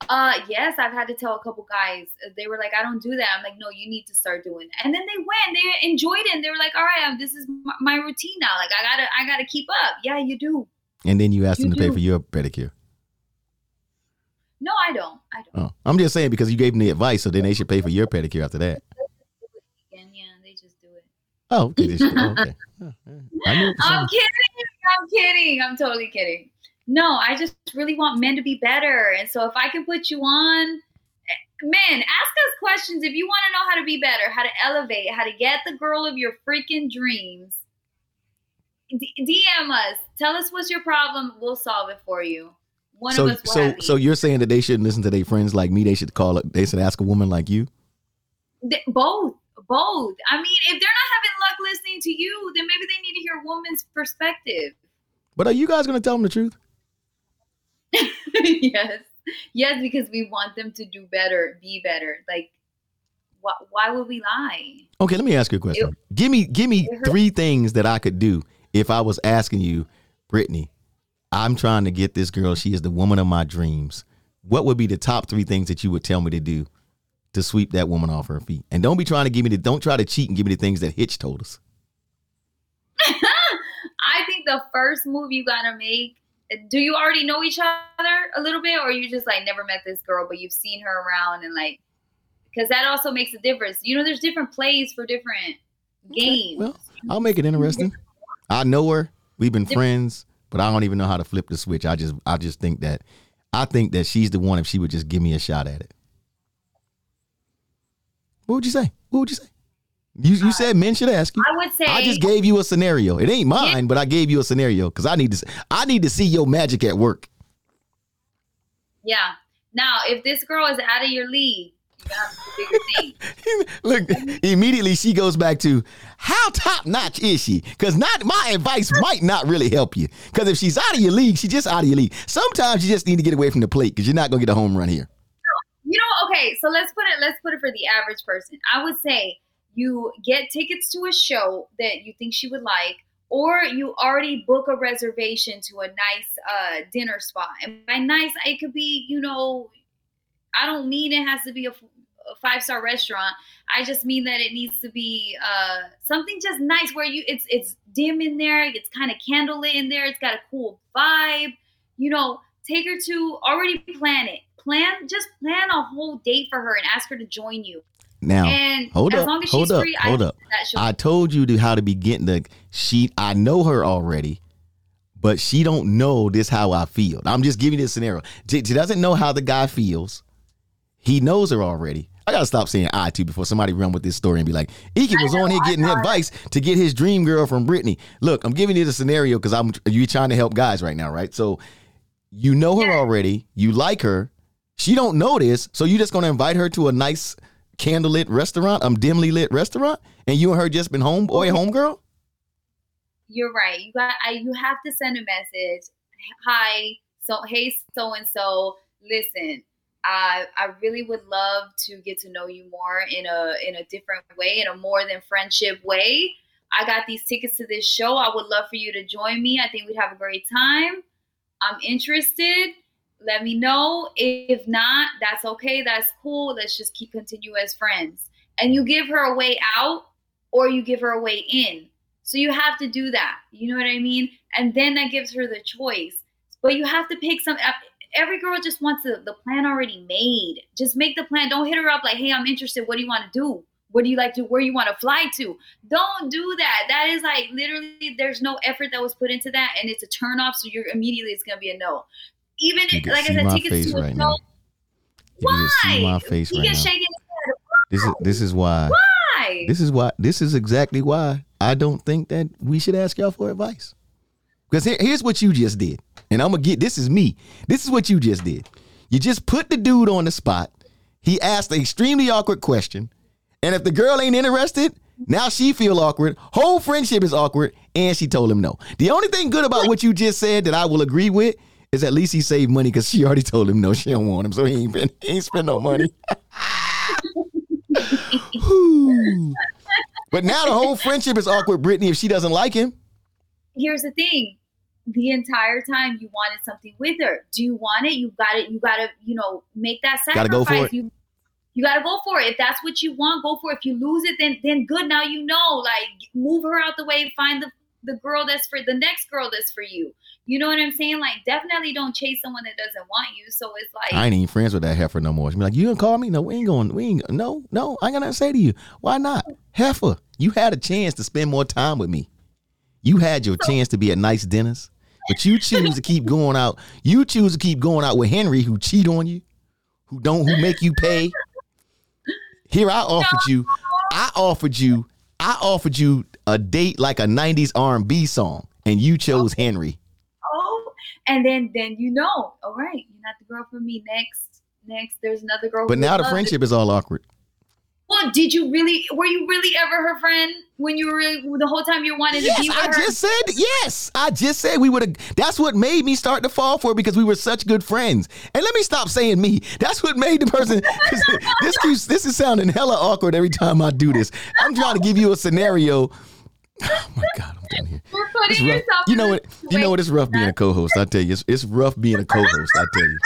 Uh, yes, I've had to tell a couple guys. They were like, "I don't do that." I'm like, "No, you need to start doing." It. And then they went. They enjoyed it. and They were like, "All right, um, this is my routine now. Like, I gotta, I gotta keep up." Yeah, you do. And then you asked you them to do. pay for your pedicure. No, I don't. I don't. Oh, I'm just saying because you gave them the advice, so then they should pay for your pedicure after that. yeah, they just do it. Oh, okay. okay. I'm kidding. I'm kidding. I'm totally kidding. No, I just really want men to be better. And so if I can put you on, men, ask us questions if you want to know how to be better, how to elevate, how to get the girl of your freaking dreams. D- DM us. Tell us what's your problem. We'll solve it for you. One so, of us will so, so you're saying that they shouldn't listen to their friends like me. They should call it. They should ask a woman like you. both, both. I mean, if they're not having luck listening to you, then maybe they need to hear a woman's perspective. But are you guys going to tell them the truth? yes. Yes, because we want them to do better, be better. Like, why, why would we lie? Okay, let me ask you a question. It, give me, give me three things that I could do if I was asking you, Brittany. I'm trying to get this girl. She is the woman of my dreams. What would be the top three things that you would tell me to do to sweep that woman off her feet? And don't be trying to give me the. Don't try to cheat and give me the things that Hitch told us. I think the first move you gotta make do you already know each other a little bit or you just like never met this girl but you've seen her around and like because that also makes a difference. You know there's different plays for different games. well i'll make it interesting. I know her. We've been friends but i don't even know how to flip the switch. I just i just think that i think that she's the one if she would just give me a shot at it. What would you say? What would you say you you said men should ask you. I would say I just gave you a scenario. It ain't mine, yeah. but I gave you a scenario because I need to I need to see your magic at work. Yeah. Now, if this girl is out of your league, Look, immediately she goes back to how top notch is she? Because not my advice might not really help you. Because if she's out of your league, she's just out of your league. Sometimes you just need to get away from the plate because you're not gonna get a home run here. You know, okay, so let's put it let's put it for the average person. I would say you get tickets to a show that you think she would like, or you already book a reservation to a nice uh, dinner spot. And by nice, it could be, you know, I don't mean it has to be a, a five star restaurant. I just mean that it needs to be uh, something just nice where you it's it's dim in there, it's kind of candlelit in there, it's got a cool vibe. You know, take her to already plan it. Plan just plan a whole date for her and ask her to join you. Now, and hold up, hold up, free, hold up. I told you to how to be getting the she. I know her already, but she don't know this how I feel. I'm just giving you this scenario. She, she doesn't know how the guy feels. He knows her already. I gotta stop saying I too before somebody run with this story and be like, Ekin was on here getting advice to get his dream girl from Brittany. Look, I'm giving you the scenario because I'm you trying to help guys right now, right? So you know her already, you like her, she don't know this, so you just gonna invite her to a nice candlelit restaurant, um, dimly lit restaurant, and you and her just been homeboy, homegirl? You're right. You got. I, you have to send a message. Hi. So hey, so and so. Listen, I I really would love to get to know you more in a in a different way, in a more than friendship way. I got these tickets to this show. I would love for you to join me. I think we'd have a great time. I'm interested let me know. If not, that's okay. That's cool. Let's just keep continue as friends. And you give her a way out or you give her a way in. So you have to do that. You know what I mean? And then that gives her the choice. But you have to pick some uh, every girl just wants the, the plan already made. Just make the plan. Don't hit her up like, hey, I'm interested. What do you want to do? What do you like to where you want to fly to? Don't do that. That is like literally there's no effort that was put into that and it's a turn off. So you're immediately it's gonna be a no. Even can like I said, my tickets face to right now. If you see my face He right now. shaking his head. This is this is why. Why? This is why. This is exactly why I don't think that we should ask y'all for advice. Because here, here's what you just did, and I'm gonna get. This is me. This is what you just did. You just put the dude on the spot. He asked an extremely awkward question, and if the girl ain't interested, now she feel awkward. Whole friendship is awkward, and she told him no. The only thing good about what you just said that I will agree with is at least he saved money because she already told him no, she don't want him, so he ain't been, he ain't spend no money. But now the whole friendship is awkward, Brittany, if she doesn't like him. here's the thing. The entire time you wanted something with her. Do you want it? You got it. You gotta you know make that sacrifice Gotta go for it. you you gotta go for it. If that's what you want go for it. If you lose it then then good. Now you know. Like move her out the way find the the girl that's for the next girl that's for you you know what i'm saying like definitely don't chase someone that doesn't want you so it's like I ain't even friends with that heifer no more. She be like, you gonna call me? No, we ain't going. We ain't. No, no, I ain't to say to you. Why not? Heifer, you had a chance to spend more time with me. You had your chance to be at nice dinners, but you choose to keep going out. You choose to keep going out with Henry, who cheat on you, who don't, who make you pay. Here, I offered you. I offered you. I offered you a date like a '90s R&B song, and you chose Henry. And then then you know all right you're not the girl for me next next there's another girl But now the friendship is all awkward. Well, did you really? Were you really ever her friend when you were really, the whole time you wanted to be with I her? just said yes. I just said we would have. That's what made me start to fall for it because we were such good friends. And let me stop saying me. That's what made the person. this keeps. This is sounding hella awkward every time I do this. I'm trying to give you a scenario. Oh my god, I'm done here. You're putting yourself. You know what? You know what? It's rough being a co-host. I tell you, it's, it's rough being a co-host. I tell you.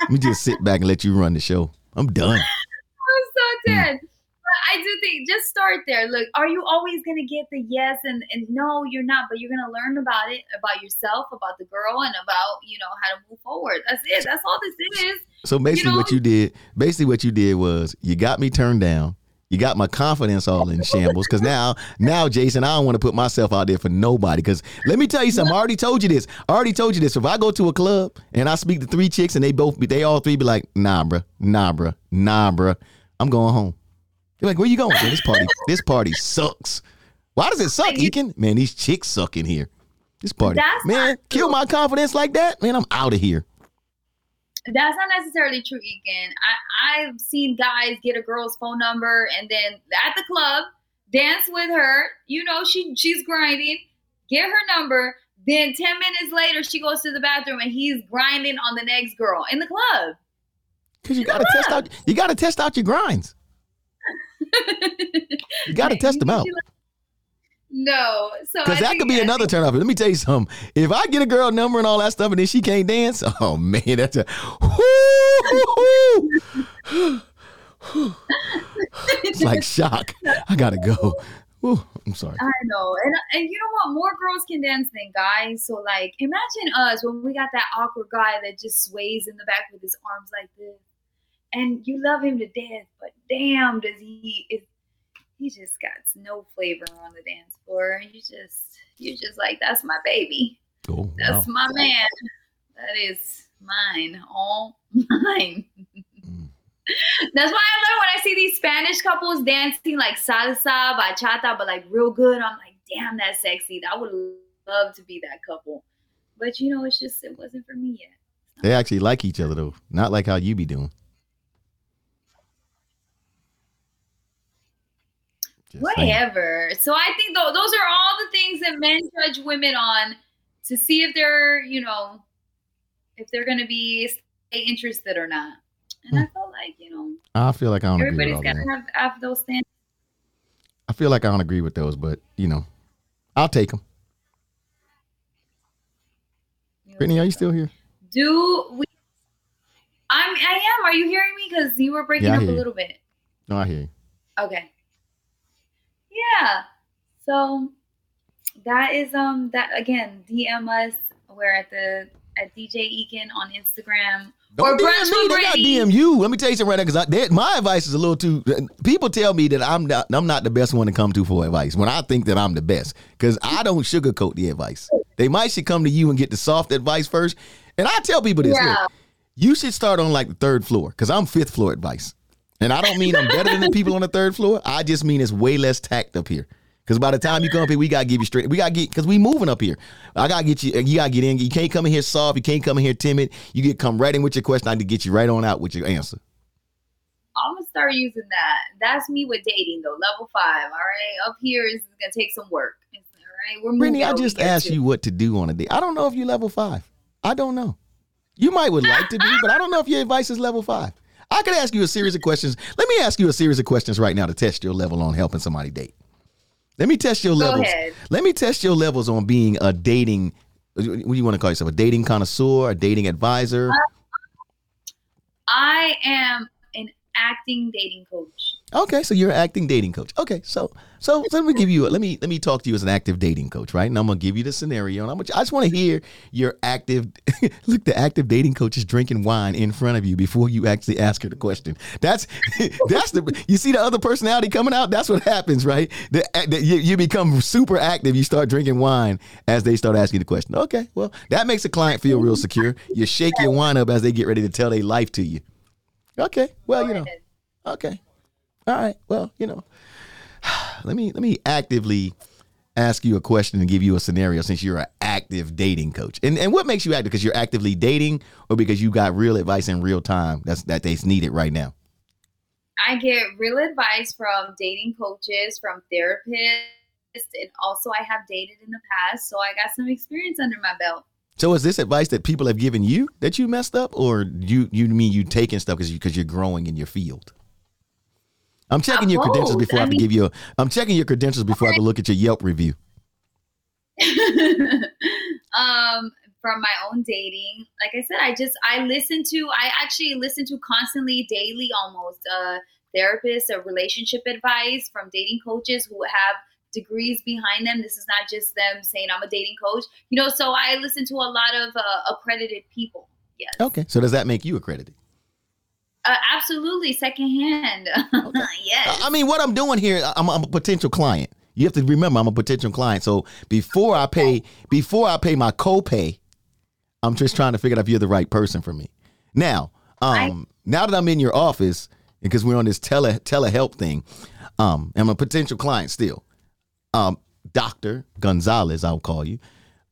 Let me just sit back and let you run the show. I'm done. I'm so hmm. dead. But I do think just start there. Look, are you always gonna get the yes and and no, you're not. But you're gonna learn about it, about yourself, about the girl, and about you know how to move forward. That's it. That's all this is. So basically, know- what you did, basically what you did was you got me turned down. You got my confidence all in shambles. Cause now, now, Jason, I don't want to put myself out there for nobody. Cause let me tell you something. I already told you this. I already told you this. If I go to a club and I speak to three chicks and they both, be, they all three be like, nah, bruh, nah, bruh, nah, bruh, I'm going home. They're like, where you going? Man, this party, this party sucks. Why does it suck, Ekin? Man, these chicks suck in here. This party, That's man, kill my confidence like that. Man, I'm out of here. That's not necessarily true, Ekin. I, I've seen guys get a girl's phone number and then at the club dance with her. You know, she she's grinding, get her number. Then ten minutes later, she goes to the bathroom and he's grinding on the next girl in the club. Cause you gotta test out. You gotta test out your grinds. You gotta test them out. No, so Cause that could be I another think- turn off. Let me tell you something. If I get a girl number and all that stuff and then she can't dance, oh man, that's a. it's like shock. I gotta go. Whew, I'm sorry. I know, and and you know what? More girls can dance than guys. So like, imagine us when we got that awkward guy that just sways in the back with his arms like this, and you love him to death, but damn, does he? Is, he just got no flavor on the dance floor. You just, you just like that's my baby. Oh, wow. That's my man. That is mine, all mine. Mm. That's why I love when I see these Spanish couples dancing like salsa, bachata, but like real good. I'm like, damn, that's sexy. I would love to be that couple. But you know, it's just it wasn't for me yet. They actually like each other though, not like how you be doing. Just saying. Whatever. So I think though those are all the things that men judge women on to see if they're, you know, if they're gonna be stay interested or not. And I hmm. felt like, you know, I feel like I don't agree with everybody's all gotta have, have those standards. I feel like I don't agree with those, but you know, I'll take them. Brittany, are you still here? Do we? I'm. I am. Are you hearing me? Because you were breaking Yeah, up a little bit. No, I hear you. Okay. Yeah. So that is um that again. DM us. We're at the at DJ Ekin on Instagram. Don't or DM me. They got DM you. Let me tell you something right now, because my advice is a little too. People tell me that I'm not. I'm not the best one to come to for advice. When I think that I'm the best, because I don't sugarcoat the advice. They might should come to you and get the soft advice first. And I tell people this: Yeah. look, you should start on like the third floor, because I'm fifth floor advice. And I don't mean I'm better than the people on the third floor. I just mean it's way less tact up here. Because by the time you come up here, we gotta give you straight. We gotta get because we moving up here. I gotta get you. You gotta get in. You can't come in here soft. You can't come in here timid. You get come right in with your question. I need to get you right on out with your answer. I'm gonna start using that. That's me with dating though. Level five. All right. Up here is gonna take some work. All right. We're moving. Brittany, I just asked too. you what to do on a date. I don't know if you're level five. I don't know. You might would like to be, but I don't know if your advice is level five. I could ask you a series of questions. Let me ask you a series of questions right now to test your level on helping somebody date. Let me test your Go levels. ahead. Let me test your levels on being a dating. What do you want to call yourself? A dating connoisseur, a dating advisor? Uh, I am an acting dating coach. Okay, so you're an acting dating coach. Okay, so so, so let me give you a, let me let me talk to you as an active dating coach, right? And I'm gonna give you the scenario, and I'm gonna, I just want to hear your active. look, the active dating coach is drinking wine in front of you before you actually ask her the question. That's that's the you see the other personality coming out. That's what happens, right? The, the, you, you become super active. You start drinking wine as they start asking the question. Okay, well that makes a client feel real secure. You shake your wine up as they get ready to tell their life to you. Okay, well you know. Okay. All right. Well, you know, let me let me actively ask you a question and give you a scenario since you're an active dating coach. And and what makes you active? Because you're actively dating or because you got real advice in real time that's that they's needed right now. I get real advice from dating coaches, from therapists, and also I have dated in the past, so I got some experience under my belt. So is this advice that people have given you that you messed up, or you you mean you taking stuff because you, because you're growing in your field? I'm checking Uh, your credentials both. before I, I can give you. A, I'm checking your credentials before I can look at your Yelp review. um from my own dating like i said i just i listen to i actually listen to constantly daily almost uh therapists or relationship advice from dating coaches who have degrees behind them this is not just them saying i'm a dating coach you know so i listen to a lot of uh, accredited people yes Okay. So does that make you accredited? Uh, absolutely secondhand yes I mean, what I'm doing here, I'm, I'm a potential client. You have to remember, I'm a potential client. So before I pay, before I pay my copay, I'm just trying to figure out if you're the right person for me. Now, um, now that I'm in your office, because we're on this tele telehelp thing, um, I'm a potential client still. Um, Doctor Gonzalez, I'll call you.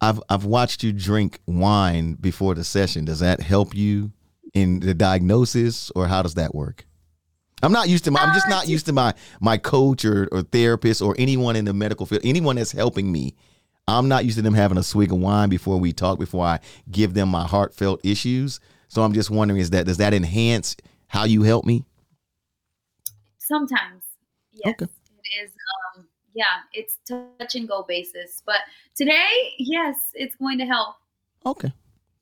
I've I've watched you drink wine before the session. Does that help you in the diagnosis, or how does that work? I'm not used to my. I'm just not used to my my coach or, or therapist or anyone in the medical field. Anyone that's helping me. I'm not used to them having a swig of wine before we talk. Before I give them my heartfelt issues. So I'm just wondering: is that does that enhance how you help me? Sometimes, yes, Okay. it is. Um, yeah, it's touch and go basis. But today, yes, it's going to help. Okay.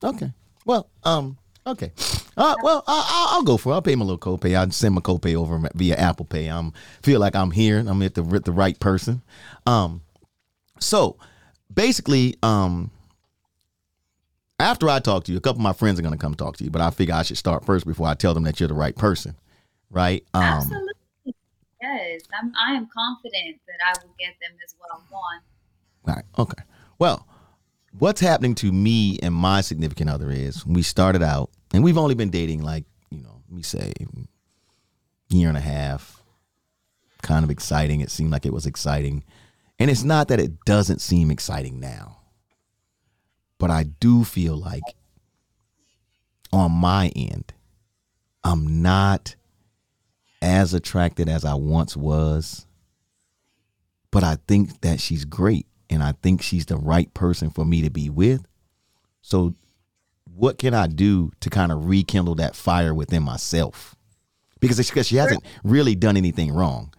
Okay. Well, um, okay. Uh, well, I, I'll, I'll go for it. I'll pay my little copay. I'll send my copay over via Apple Pay. I'm feel like I'm here. I'm at the the right person. Um, so basically, um, after I talk to you, a couple of my friends are gonna come talk to you, but I figure I should start first before I tell them that you're the right person, right? Um, Absolutely. Yes, I'm, I am confident that I will get them as well. Go on. All right. Okay. Well, what's happening to me and my significant other is we started out, and we've only been dating like you know, let me say, year and a half. Kind of exciting. It seemed like it was exciting, and it's not that it doesn't seem exciting now, but I do feel like on my end, I'm not as attracted as I once was but I think that she's great and I think she's the right person for me to be with. So what can I do to kind of rekindle that fire within myself? Because because she hasn't really done anything wrong.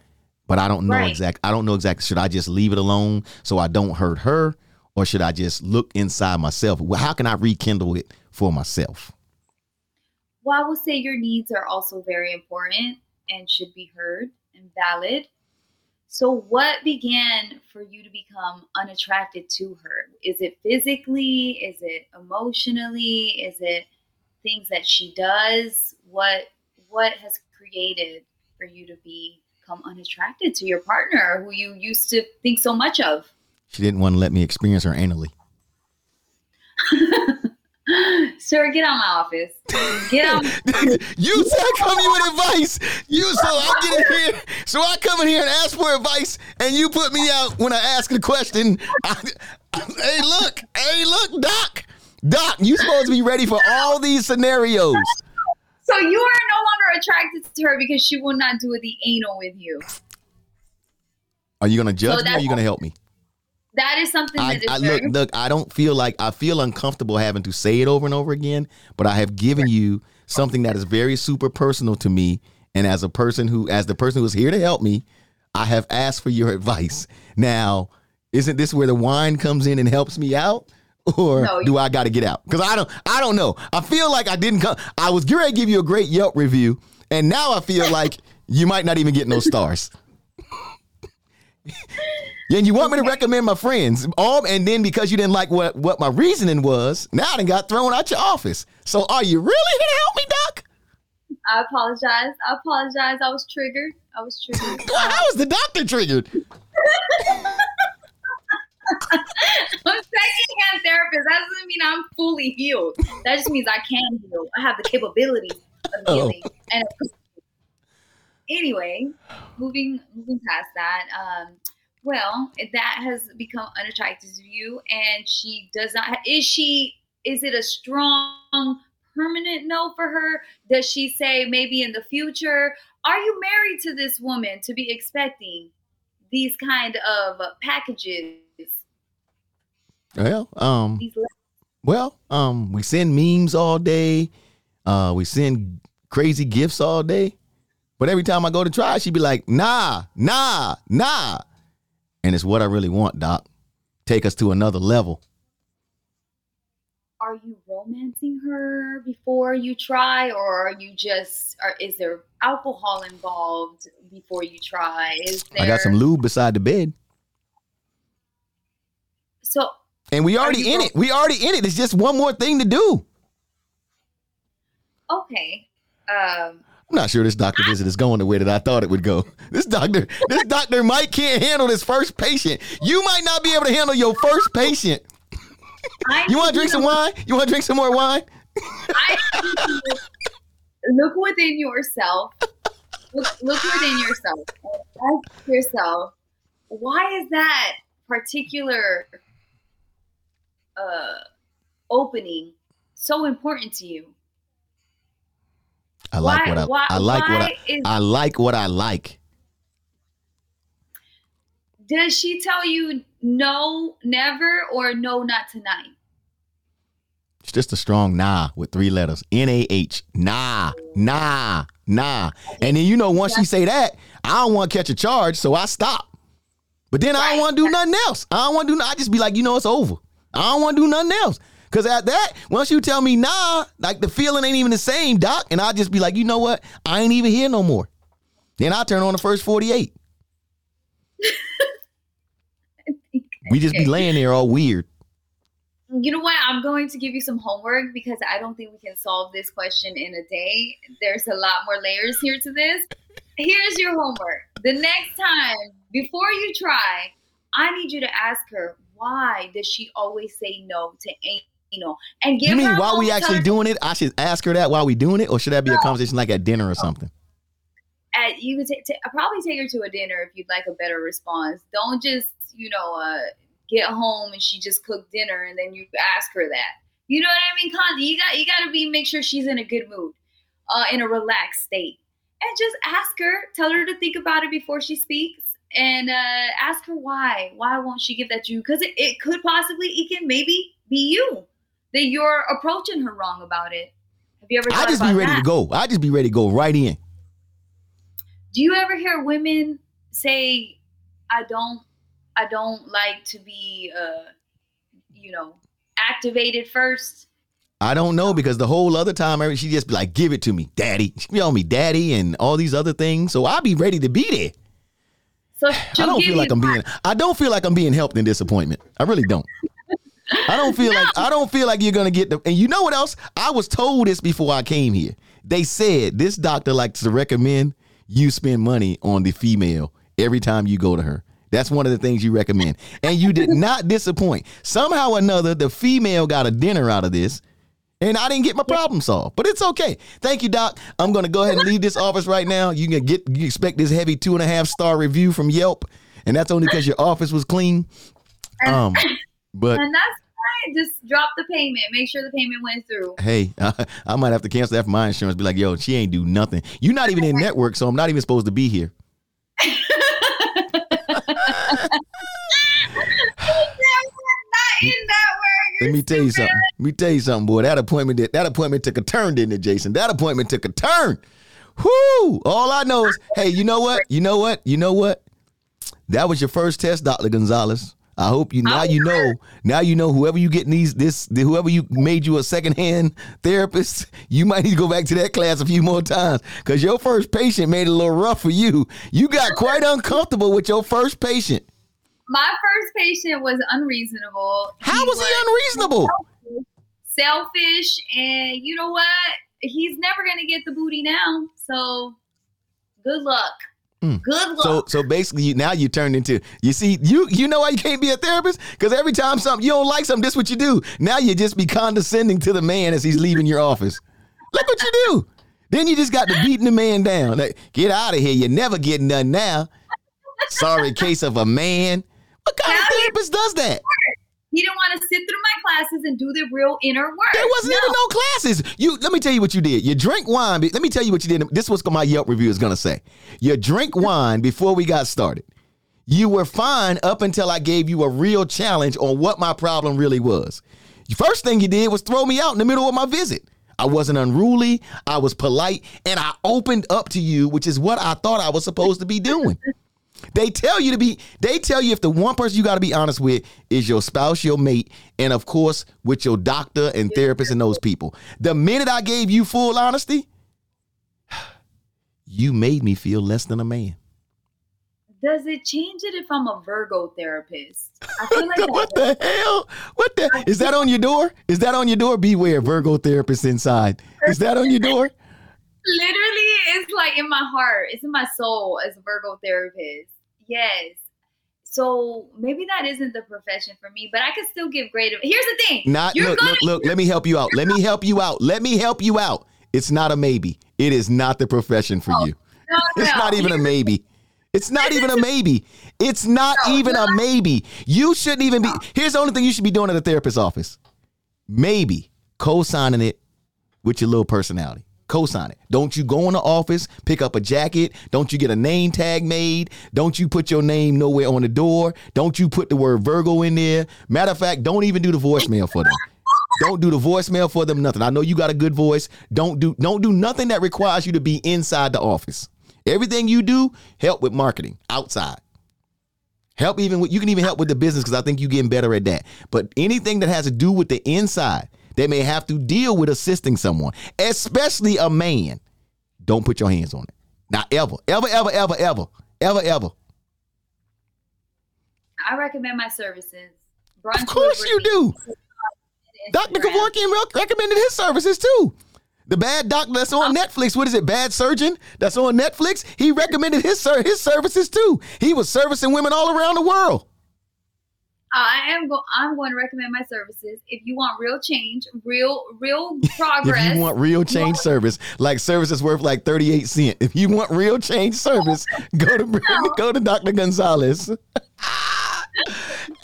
But I don't know Right. exact I don't know exactly should I just leave it alone so I don't hurt her or should I just look inside myself? Well, how can I rekindle it for myself? Well, I will say your needs are also very important and should be heard and valid. So, what began for you to become unattracted to her? Is it physically? Is it emotionally? Is it things that she does? What what has created for you to become unattracted to your partner who you used to think so much of? She didn't want to let me experience her anally. Sir, get out of my office. Get out. you said come here with advice. You so I get in here. So I come in here and ask for advice, and you put me out when I ask a question. I, hey, look, hey, look, Doc, Doc, you supposed to be ready for all these scenarios. So you are no longer attracted to her because she will not do the anal with you. Are you gonna judge so me? or Are you gonna help me? That is something that I, I look, look, I don't feel like I feel uncomfortable having to say it over and over again, but I have given you something that is very super personal to me. And as a person who, as the person who is here to help me, I have asked for your advice. Now, isn't this where the wine comes in and helps me out? Or no, do I got to get out? Because I don't, I don't know. I feel like I didn't come. I was going to give you a great Yelp review, and now I feel like you might not even get no stars. And you want me to recommend my friends. All and then because you didn't like what, what my reasoning was, now I done got thrown out your office. So are you really gonna help me, Doc? I apologize. I apologize. I was triggered. I was triggered. How was the doctor triggered? I'm second-hand therapist. That doesn't mean I'm fully healed. That just means I can heal. I have the capability of oh. healing. Oh. And anyway, moving moving past that, um, well, that has become unattractive to you, and she does not. Is she? Is it a strong, permanent no for her? Does she say maybe in the future? Are you married to this woman to be expecting these kind of packages? Well, um, well, um, we send memes all day. Uh, we send crazy gifts all day. But every time I go to try, she'd be like, nah, nah, nah. And it's what I really want, Doc. Take us to another level. Are you romancing her before you try, or are you just, or is there alcohol involved before you try? Is there... I got some lube beside the bed. So. And we already in rom- it. We already in it. It's just one more thing to do. Okay. Um, I'm not sure this doctor visit is going the way that I thought it would go. This doctor, this doctor might can't handle this first patient. You might not be able to handle your first patient. you want to drink some wine? You want to drink some more wine? look within yourself. Look, look within yourself. Ask yourself, why is that particular uh, opening so important to you? I like why, what I, why, I like what I, is, I like what I like. Does she tell you no, never, or no, not tonight? It's just a strong nah with three letters. N A H. Nah, nah, nah. And then you know, once she say that, I don't want to catch a charge, so I stop. But then I don't want to do nothing else. I don't want to do. I just be like, you know, it's over. I don't want to do nothing else. Cause at that, once you tell me nah, like the feeling ain't even the same, doc, and I'll just be like, you know what? I ain't even here no more. Then I turn on the first 48. we just be laying there all weird. You know what? I'm going to give you some homework because I don't think we can solve this question in a day. There's a lot more layers here to this. Here's your homework. The next time, before you try, I need you to ask her why does she always say no to you know, and give You mean while we actually doing it, I should ask her that while we doing it, or should that be no. a conversation like at dinner or something? At you could t- t- probably take her to a dinner if you'd like a better response. Don't just you know uh, get home and she just cooked dinner and then you ask her that. You know what I mean? Con- you got you got to be make sure she's in a good mood, uh, in a relaxed state, and just ask her. Tell her to think about it before she speaks and uh, ask her why. Why won't she give that to you? Because it, it could possibly, it can maybe be you that you're approaching her wrong about it. Have you ever? I just be ready that? to go. I just be ready to go right in. Do you ever hear women say, "I don't, I don't like to be, uh, you know, activated first? I don't know because the whole other time she just be like, "Give it to me, daddy." She be on me, daddy, and all these other things. So I'll be ready to be there. So I don't feel like I'm being I don't feel like I'm being helped in this appointment. I really don't. I don't feel like I don't feel like you're gonna get the and you know what else? I was told this before I came here. They said this doctor likes to recommend you spend money on the female every time you go to her. That's one of the things you recommend. And you did not disappoint. Somehow or another, the female got a dinner out of this. And I didn't get my problem solved, but it's okay. Thank you, Doc. I'm gonna go ahead and leave this office right now. You can get you expect this heavy two and a half star review from Yelp, and that's only because your office was clean. Um, but and that's. Just drop the payment. Make sure the payment went through. hey, I, I might have to cancel that for my insurance. Be like, yo, she ain't do nothing. You're not even in network, so I'm not even supposed to be here. Not in that word. Let me tell you something. Let me tell you something, boy. That appointment did, that appointment took a turn, didn't it, Jason? That appointment took a turn. Whoo! All I know is, hey, you know what? You know what? You know what? That was your first test, Dr. Gonzalez. I hope you now you know now you know whoever you getting these this whoever you made you a secondhand therapist you might need to go back to that class a few more times because your first patient made it a little rough for you you got quite uncomfortable with your first patient My first patient was unreasonable. how was he unreasonable Selfish, and you know what? He's never gonna get the booty now. So, good luck. Mm. Good luck. So so basically you, now you turned into you see you you know why you can't be a therapist? Because every time something you don't like something this what you do. Now you just be condescending to the man as he's leaving your office. Look what you do. Then you just got to beating the man down. Like, get out of here. You never get none now. Sorry case of a man. What kind of Now you- therapist does that he didn't want to sit through my classes and do the real inner work. There wasn't No. even no classes. You let me tell you what you did. You drink wine. Let me tell you what you did. This is what my Yelp review is gonna say. You drink wine before we got started. You were fine up until I gave you a real challenge on what my problem really was. The first thing you did was throw me out in the middle of my visit. I wasn't unruly. I was polite, and I opened up to you, which is what I thought I was supposed to be doing. They tell you to be, they tell you if the one person you got to be honest with is your spouse, your mate, and of course, with your doctor and therapist and those people. The minute I gave you full honesty, you made me feel less than a man. Does it change it if I'm a Virgo therapist? I feel like what the hell? What the? Is that on your door? Is that on your door? Beware, Virgo therapist inside. Is that on your door? Literally it's like in my heart it's in my soul as a virgo therapist yes so maybe that isn't the profession for me but i could still give great here's the thing Not You're look, gonna- look, look. Let me help you out. Let me help you out. Let me help you out. It's not a maybe. It is not the profession for you. No, It's no. not even a maybe. It's not even a maybe. It's not No, even a maybe. You shouldn't even be. Here's the only thing you should be doing at a therapist's office. Maybe co-signing it with your little personality. Co-sign it. Don't you go in the office, pick up a jacket. Don't you get a name tag made. Don't you put your name nowhere on the door. Don't you put the word Virgo in there. Matter of fact, don't even do the voicemail for them. Don't do the voicemail for them. Nothing. I know you got a good voice. Don't do don't do nothing that requires you to be inside the office. Everything you do, help with marketing outside. Help even with you can even help with the business because I think you're getting better at that. But anything that has to do with the inside, they may have to deal with assisting someone, especially a man. Don't put your hands on it. Not ever, ever, ever, ever, ever, ever, ever. i recommend my services Brunch Of course you do. Dr. Kevorkian recommended his services too. The bad doctor that's on oh. Netflix, what is it? Bad surgeon that's on Netflix. He recommended his his services too. He was servicing women all around the world. I am go- i'm going to recommend my services if you want real change real real progress If you want real change service, like services worth like 38 cent. If you want real change service, go to go to Dr. Gonzalez. hey,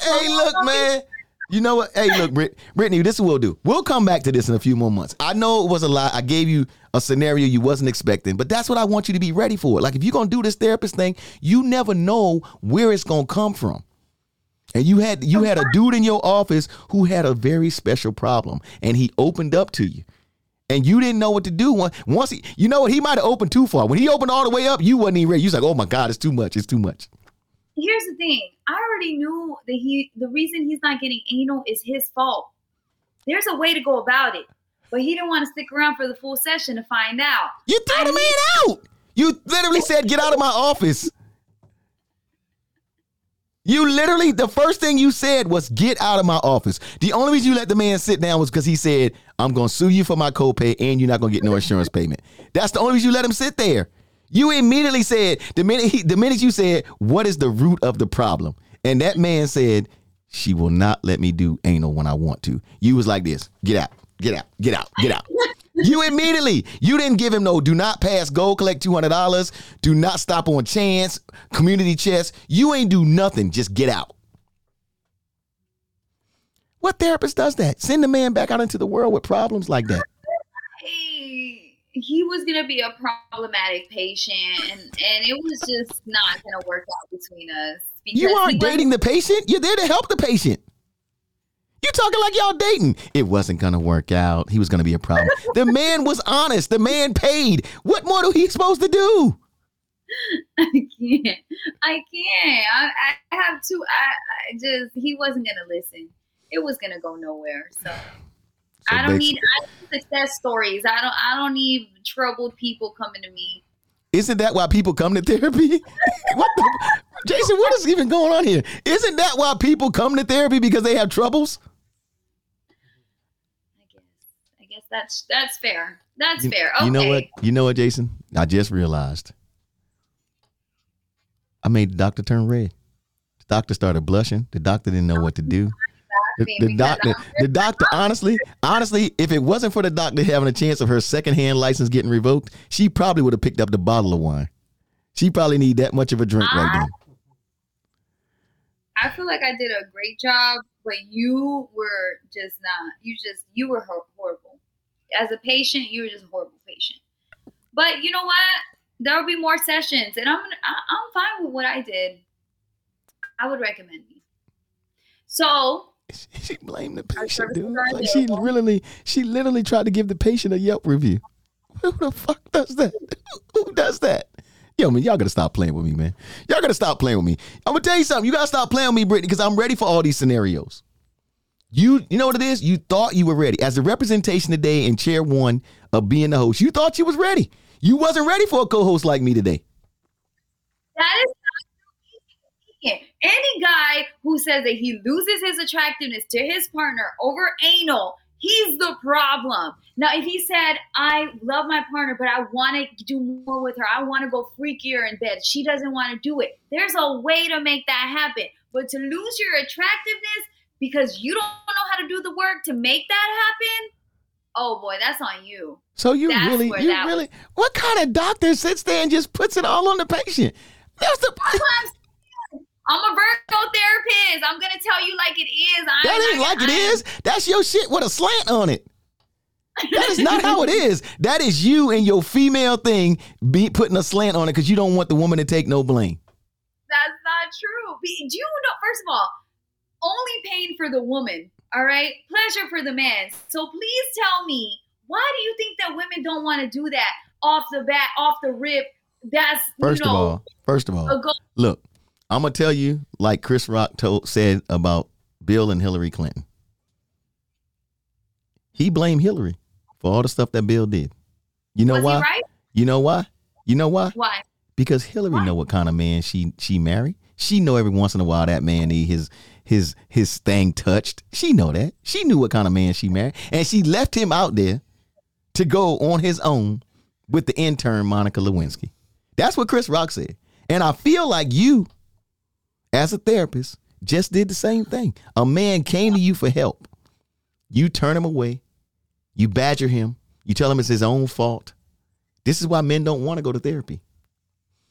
oh, look, man. You know what? Hey, look, Brit- Brittany, this is what we'll do. We'll come back to this in a few more months. I know it was a lot. I gave you a scenario you wasn't expecting, but that's what I want you to be ready for. Like if you're gonna do this therapist thing, you never know where it's gonna come from. And you had you had a dude in your office who had a very special problem, and he opened up to you, and you didn't know what to do. Once, once he, you know what, he might have opened too far. When he opened all the way up, you wasn't even ready. You was like, "Oh my God, it's too much. It's too much." here's the thing i already knew that he the reason he's not getting anal is his fault there's a way to go about it but he didn't want to stick around for the full session to find out You threw the man out. You literally said, "Get out of my office." You literally, the first thing you said was get out of my office. The only reason you let the man sit down was because he said, I'm going to sue you for my copay and you're not going to get no insurance payment. That's the only reason you let him sit there. You immediately said, the minute, he, the minute you said, what is the root of the problem? And that man said, she will not let me do anal when I want to. You was like this, get out, get out, get out, get out. You immediately, you didn't give him no do not pass go, collect $200, do not stop on chance, community chest. You ain't do nothing, just get out. What therapist does that? Send the man back out into the world with problems like that. He, he was gonna be a problematic patient, and and it was just not gonna work out between us. You aren't dating the patient. You're there to help the patient. You talking like y'all dating. It wasn't gonna work out. He was gonna be a problem. The man was honest. The man paid. What more do he supposed to do? I can't. I can't. I, I have to. I, I just he wasn't gonna listen. It was gonna go nowhere. So, I don't need I need success stories. I don't. I don't need troubled people coming to me. Isn't that why people come to therapy? what the, Jason, what is even going on here? Isn't that why people come to therapy because they have troubles? I guess. I guess that's that's fair. That's You, fair. Okay. you know what? You know what, Jason? I just realized. I made the doctor turn red. The doctor started blushing. The doctor didn't know what to do. The, the doctor, the doctor, honestly, honestly, if it wasn't for the doctor having a chance of her secondhand license getting revoked, she probably would have picked up the bottle of wine. She probably need that much of a drink right then. I feel like I did a great job, but you were just not. You just you were horrible. As a patient, you were just a horrible patient. But you know what? There will be more sessions, and I'm gonna, I, I'm fine with what I did. I would recommend me. So She blamed the patient, dude. Like she literally, she literally tried to give the patient a Yelp review. Who the fuck does that? Who does that? Yo, man, y'all gotta stop playing with me, man. Y'all gotta stop playing with me. I'm gonna tell you something. You gotta stop playing with me, Brittany, because I'm ready for all these scenarios. You, you know what it is? You thought you were ready. As the representation today in chair one of being the host, you thought you was ready. You wasn't ready for a co-host like me today. that is any guy who says that he loses his attractiveness to his partner over anal. He's the problem. Now, if he said, I love my partner, but I want to do more with her, I want to go freakier in bed, she doesn't want to do it. There's a way to make that happen. But to lose your attractiveness because you don't know how to do the work to make that happen, oh boy, that's on you. So you That's really, you really, what kind of doctor sits there and just puts it all on the patient? That's the, That's I'm. I'm a Virgo therapist. I'm gonna tell you like it is. I, That ain't I- like it I- is. That's your shit with a slant on it. That is not how it is. That is you and your female thing be putting a slant on it because you don't want the woman to take no blame. That's not true. Do you know? First of all, only pain for the woman. All right, pleasure for the man. So please tell me, why do you think that women don't want to do that off the bat, off the rip? That's First you know, of all, first of all, go- look, I'm gonna tell you like Chris Rock told said about Bill and Hillary Clinton. He blamed Hillary for all the stuff that Bill did. You know was why? right? You know why? You know why? Why? Because Hillary Why? know what kind of man she she married. She know every once in a while that man need his his his thing touched. She know that. She knew what kind of man she married, and she left him out there to go on his own with the intern Monica Lewinsky. That's what Chris Rock said, and I feel like you, as a therapist, just did the same thing. A man came to you for help. You turn him away. You badger him. You tell him it's his own fault. This is why men don't want to go to therapy.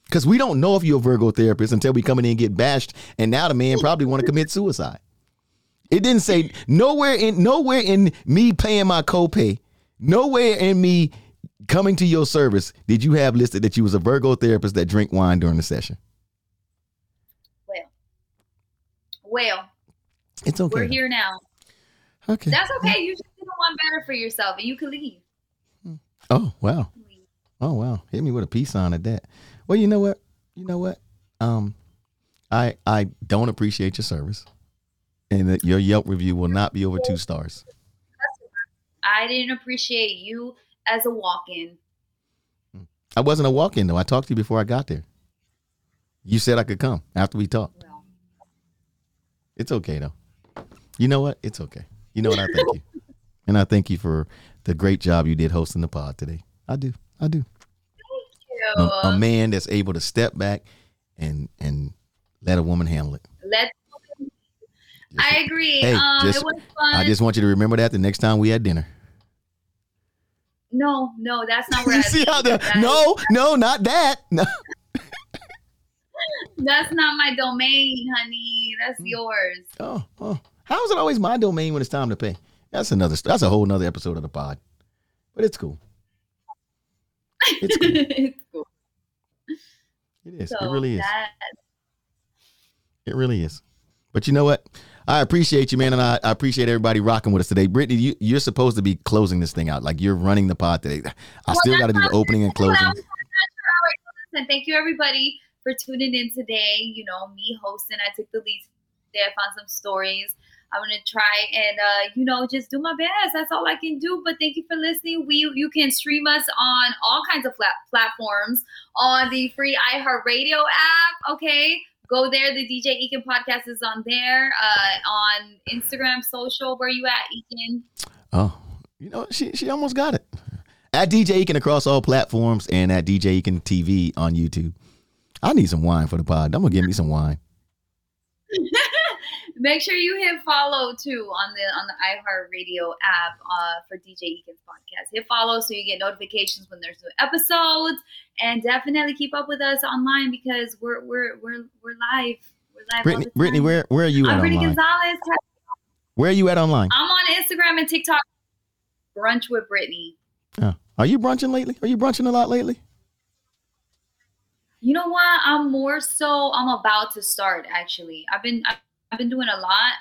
Because we don't know if you're a Virgo therapist until we come in and get bashed, and now the man probably want to commit suicide. It didn't say nowhere in nowhere in me paying my copay, nowhere in me coming to your service did you have listed that you was a Virgo therapist that drink wine during the session. Well, well, It's okay. we're here now. Okay. That's okay. You just didn't want better for yourself, and you can leave. Hmm. Oh wow. Oh wow. Hit me with a peace sign at that. Well, you know what? You know what? Um, I I don't appreciate your service, and that your Yelp review will not be over two stars. I didn't appreciate you as a walk-in. I wasn't a walk-in though. I talked to you before I got there. You said I could come after we talked. Well, It's okay though. You know what? It's okay. You know what? I thank you, and I thank you for the great job you did hosting the pod today. I do. I do. A, a man that's able to step back and and let a woman handle it. Let I agree. Hey, um, just- it was fun. I just want you to remember that the next time we had dinner. no, no, that's not where you I see how the that- no, no, not that. No. That's not my domain, honey. Hmm. That's yours. Oh, oh. How is it always my domain when it's time to pay? That's another. That's a whole nother episode of the pod. But it's cool. It's cool. it's cool. It is. So it really is. that It really is. But you know what? I appreciate you, man, and I, I appreciate everybody rocking with us today. Brittany, you, you're supposed to be closing this thing out. Like you're running the pod today. I still got to do the opening and closing. And thank you everybody for tuning in today. You know, me hosting. I took the lead today. I found some stories. I'm gonna try and uh, you know just do my best. That's all I can do. But thank you for listening. We you can stream us on all kinds of flat platforms on the free iHeartRadio app. Okay, go there. The DJ Ekin podcast is on there. Uh, on Instagram, social. Where you at, Ekin? Oh, you know, she she almost got it. At DJ Ekin across all platforms and at DJ Ekin TV on YouTube. I need some wine for the pod. I'm gonna give me some wine. Make sure you hit follow too on the on the iHeartRadio app uh, for DJ Ekin's podcast. Hit follow so you get notifications when there's new episodes, and definitely keep up with us online because we're we're we're we're live. We're live. Brittany, Brittany, where where are you at I'm Brittany online? Gonzalez. Where are you at online? I'm on Instagram and TikTok. Brunch with Brittany. Oh. Are you brunching lately? Are you brunching a lot lately? You know what? I'm more so. I'm about to start. Actually, I've been I've, I've been doing a lot.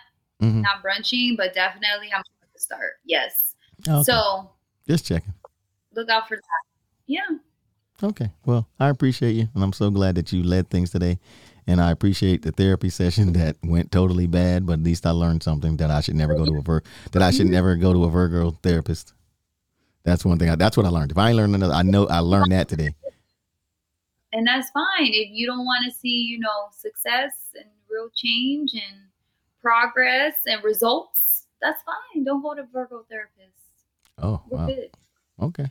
Mhm. Not brunching, but definitely I'm about to start. Yes. Okay. So Just checking. look out for that. Yeah. Okay. Well, I appreciate you, and I'm so glad that you led things today. And I appreciate the therapy session that went totally bad, but at least I learned something that I should never go to a Vir- that I should never go to a Virgo therapist. That's one thing. I, that's what I learned. If I ain't learned another, I know I learned that today. and that's fine if you don't want to see you know success and real change and progress and results that's fine don't go to virgo therapist Oh, we're wow. good Okay.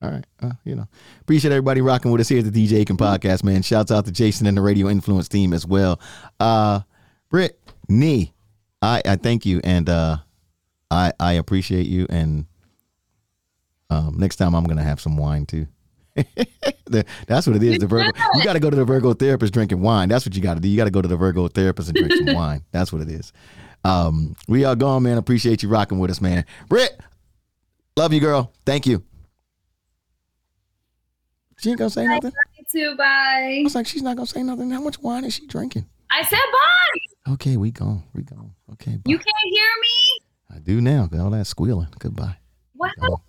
All right. Uh, you know, appreciate everybody rocking with us here at the DJ Ekin podcast, man. Shouts out to Jason and the Radio Influence team as well. Uh, Britt, Nee, I, I thank you and uh, I I appreciate you. And um, next time I'm gonna have some wine too. That's what it is. The Virgo, you got to go to the Virgo therapist drinking wine. That's what you got to do. You got to go to the Virgo therapist and drink some wine. That's what it is. Um, we are gone, man. Appreciate you rocking with us, man. Britt, love you, girl. Thank you. She ain't gonna say nothing. You too bye I was like, she's not gonna say nothing. How much wine is she drinking? i said bye Okay, we gone. We gone. Okay, bye. you can't hear me I do now. All that squealing. Goodbye. what Gone.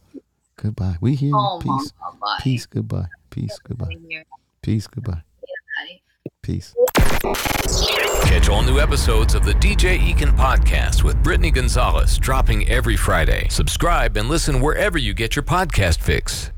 Goodbye. We hear you. oh Peace. God. Peace. Goodbye. Peace. Goodbye. Peace. Goodbye. Peace. Catch all new episodes of the DJ Ekin podcast with Brittany Gonzalez dropping every Friday. Subscribe and listen wherever you get your podcast fix.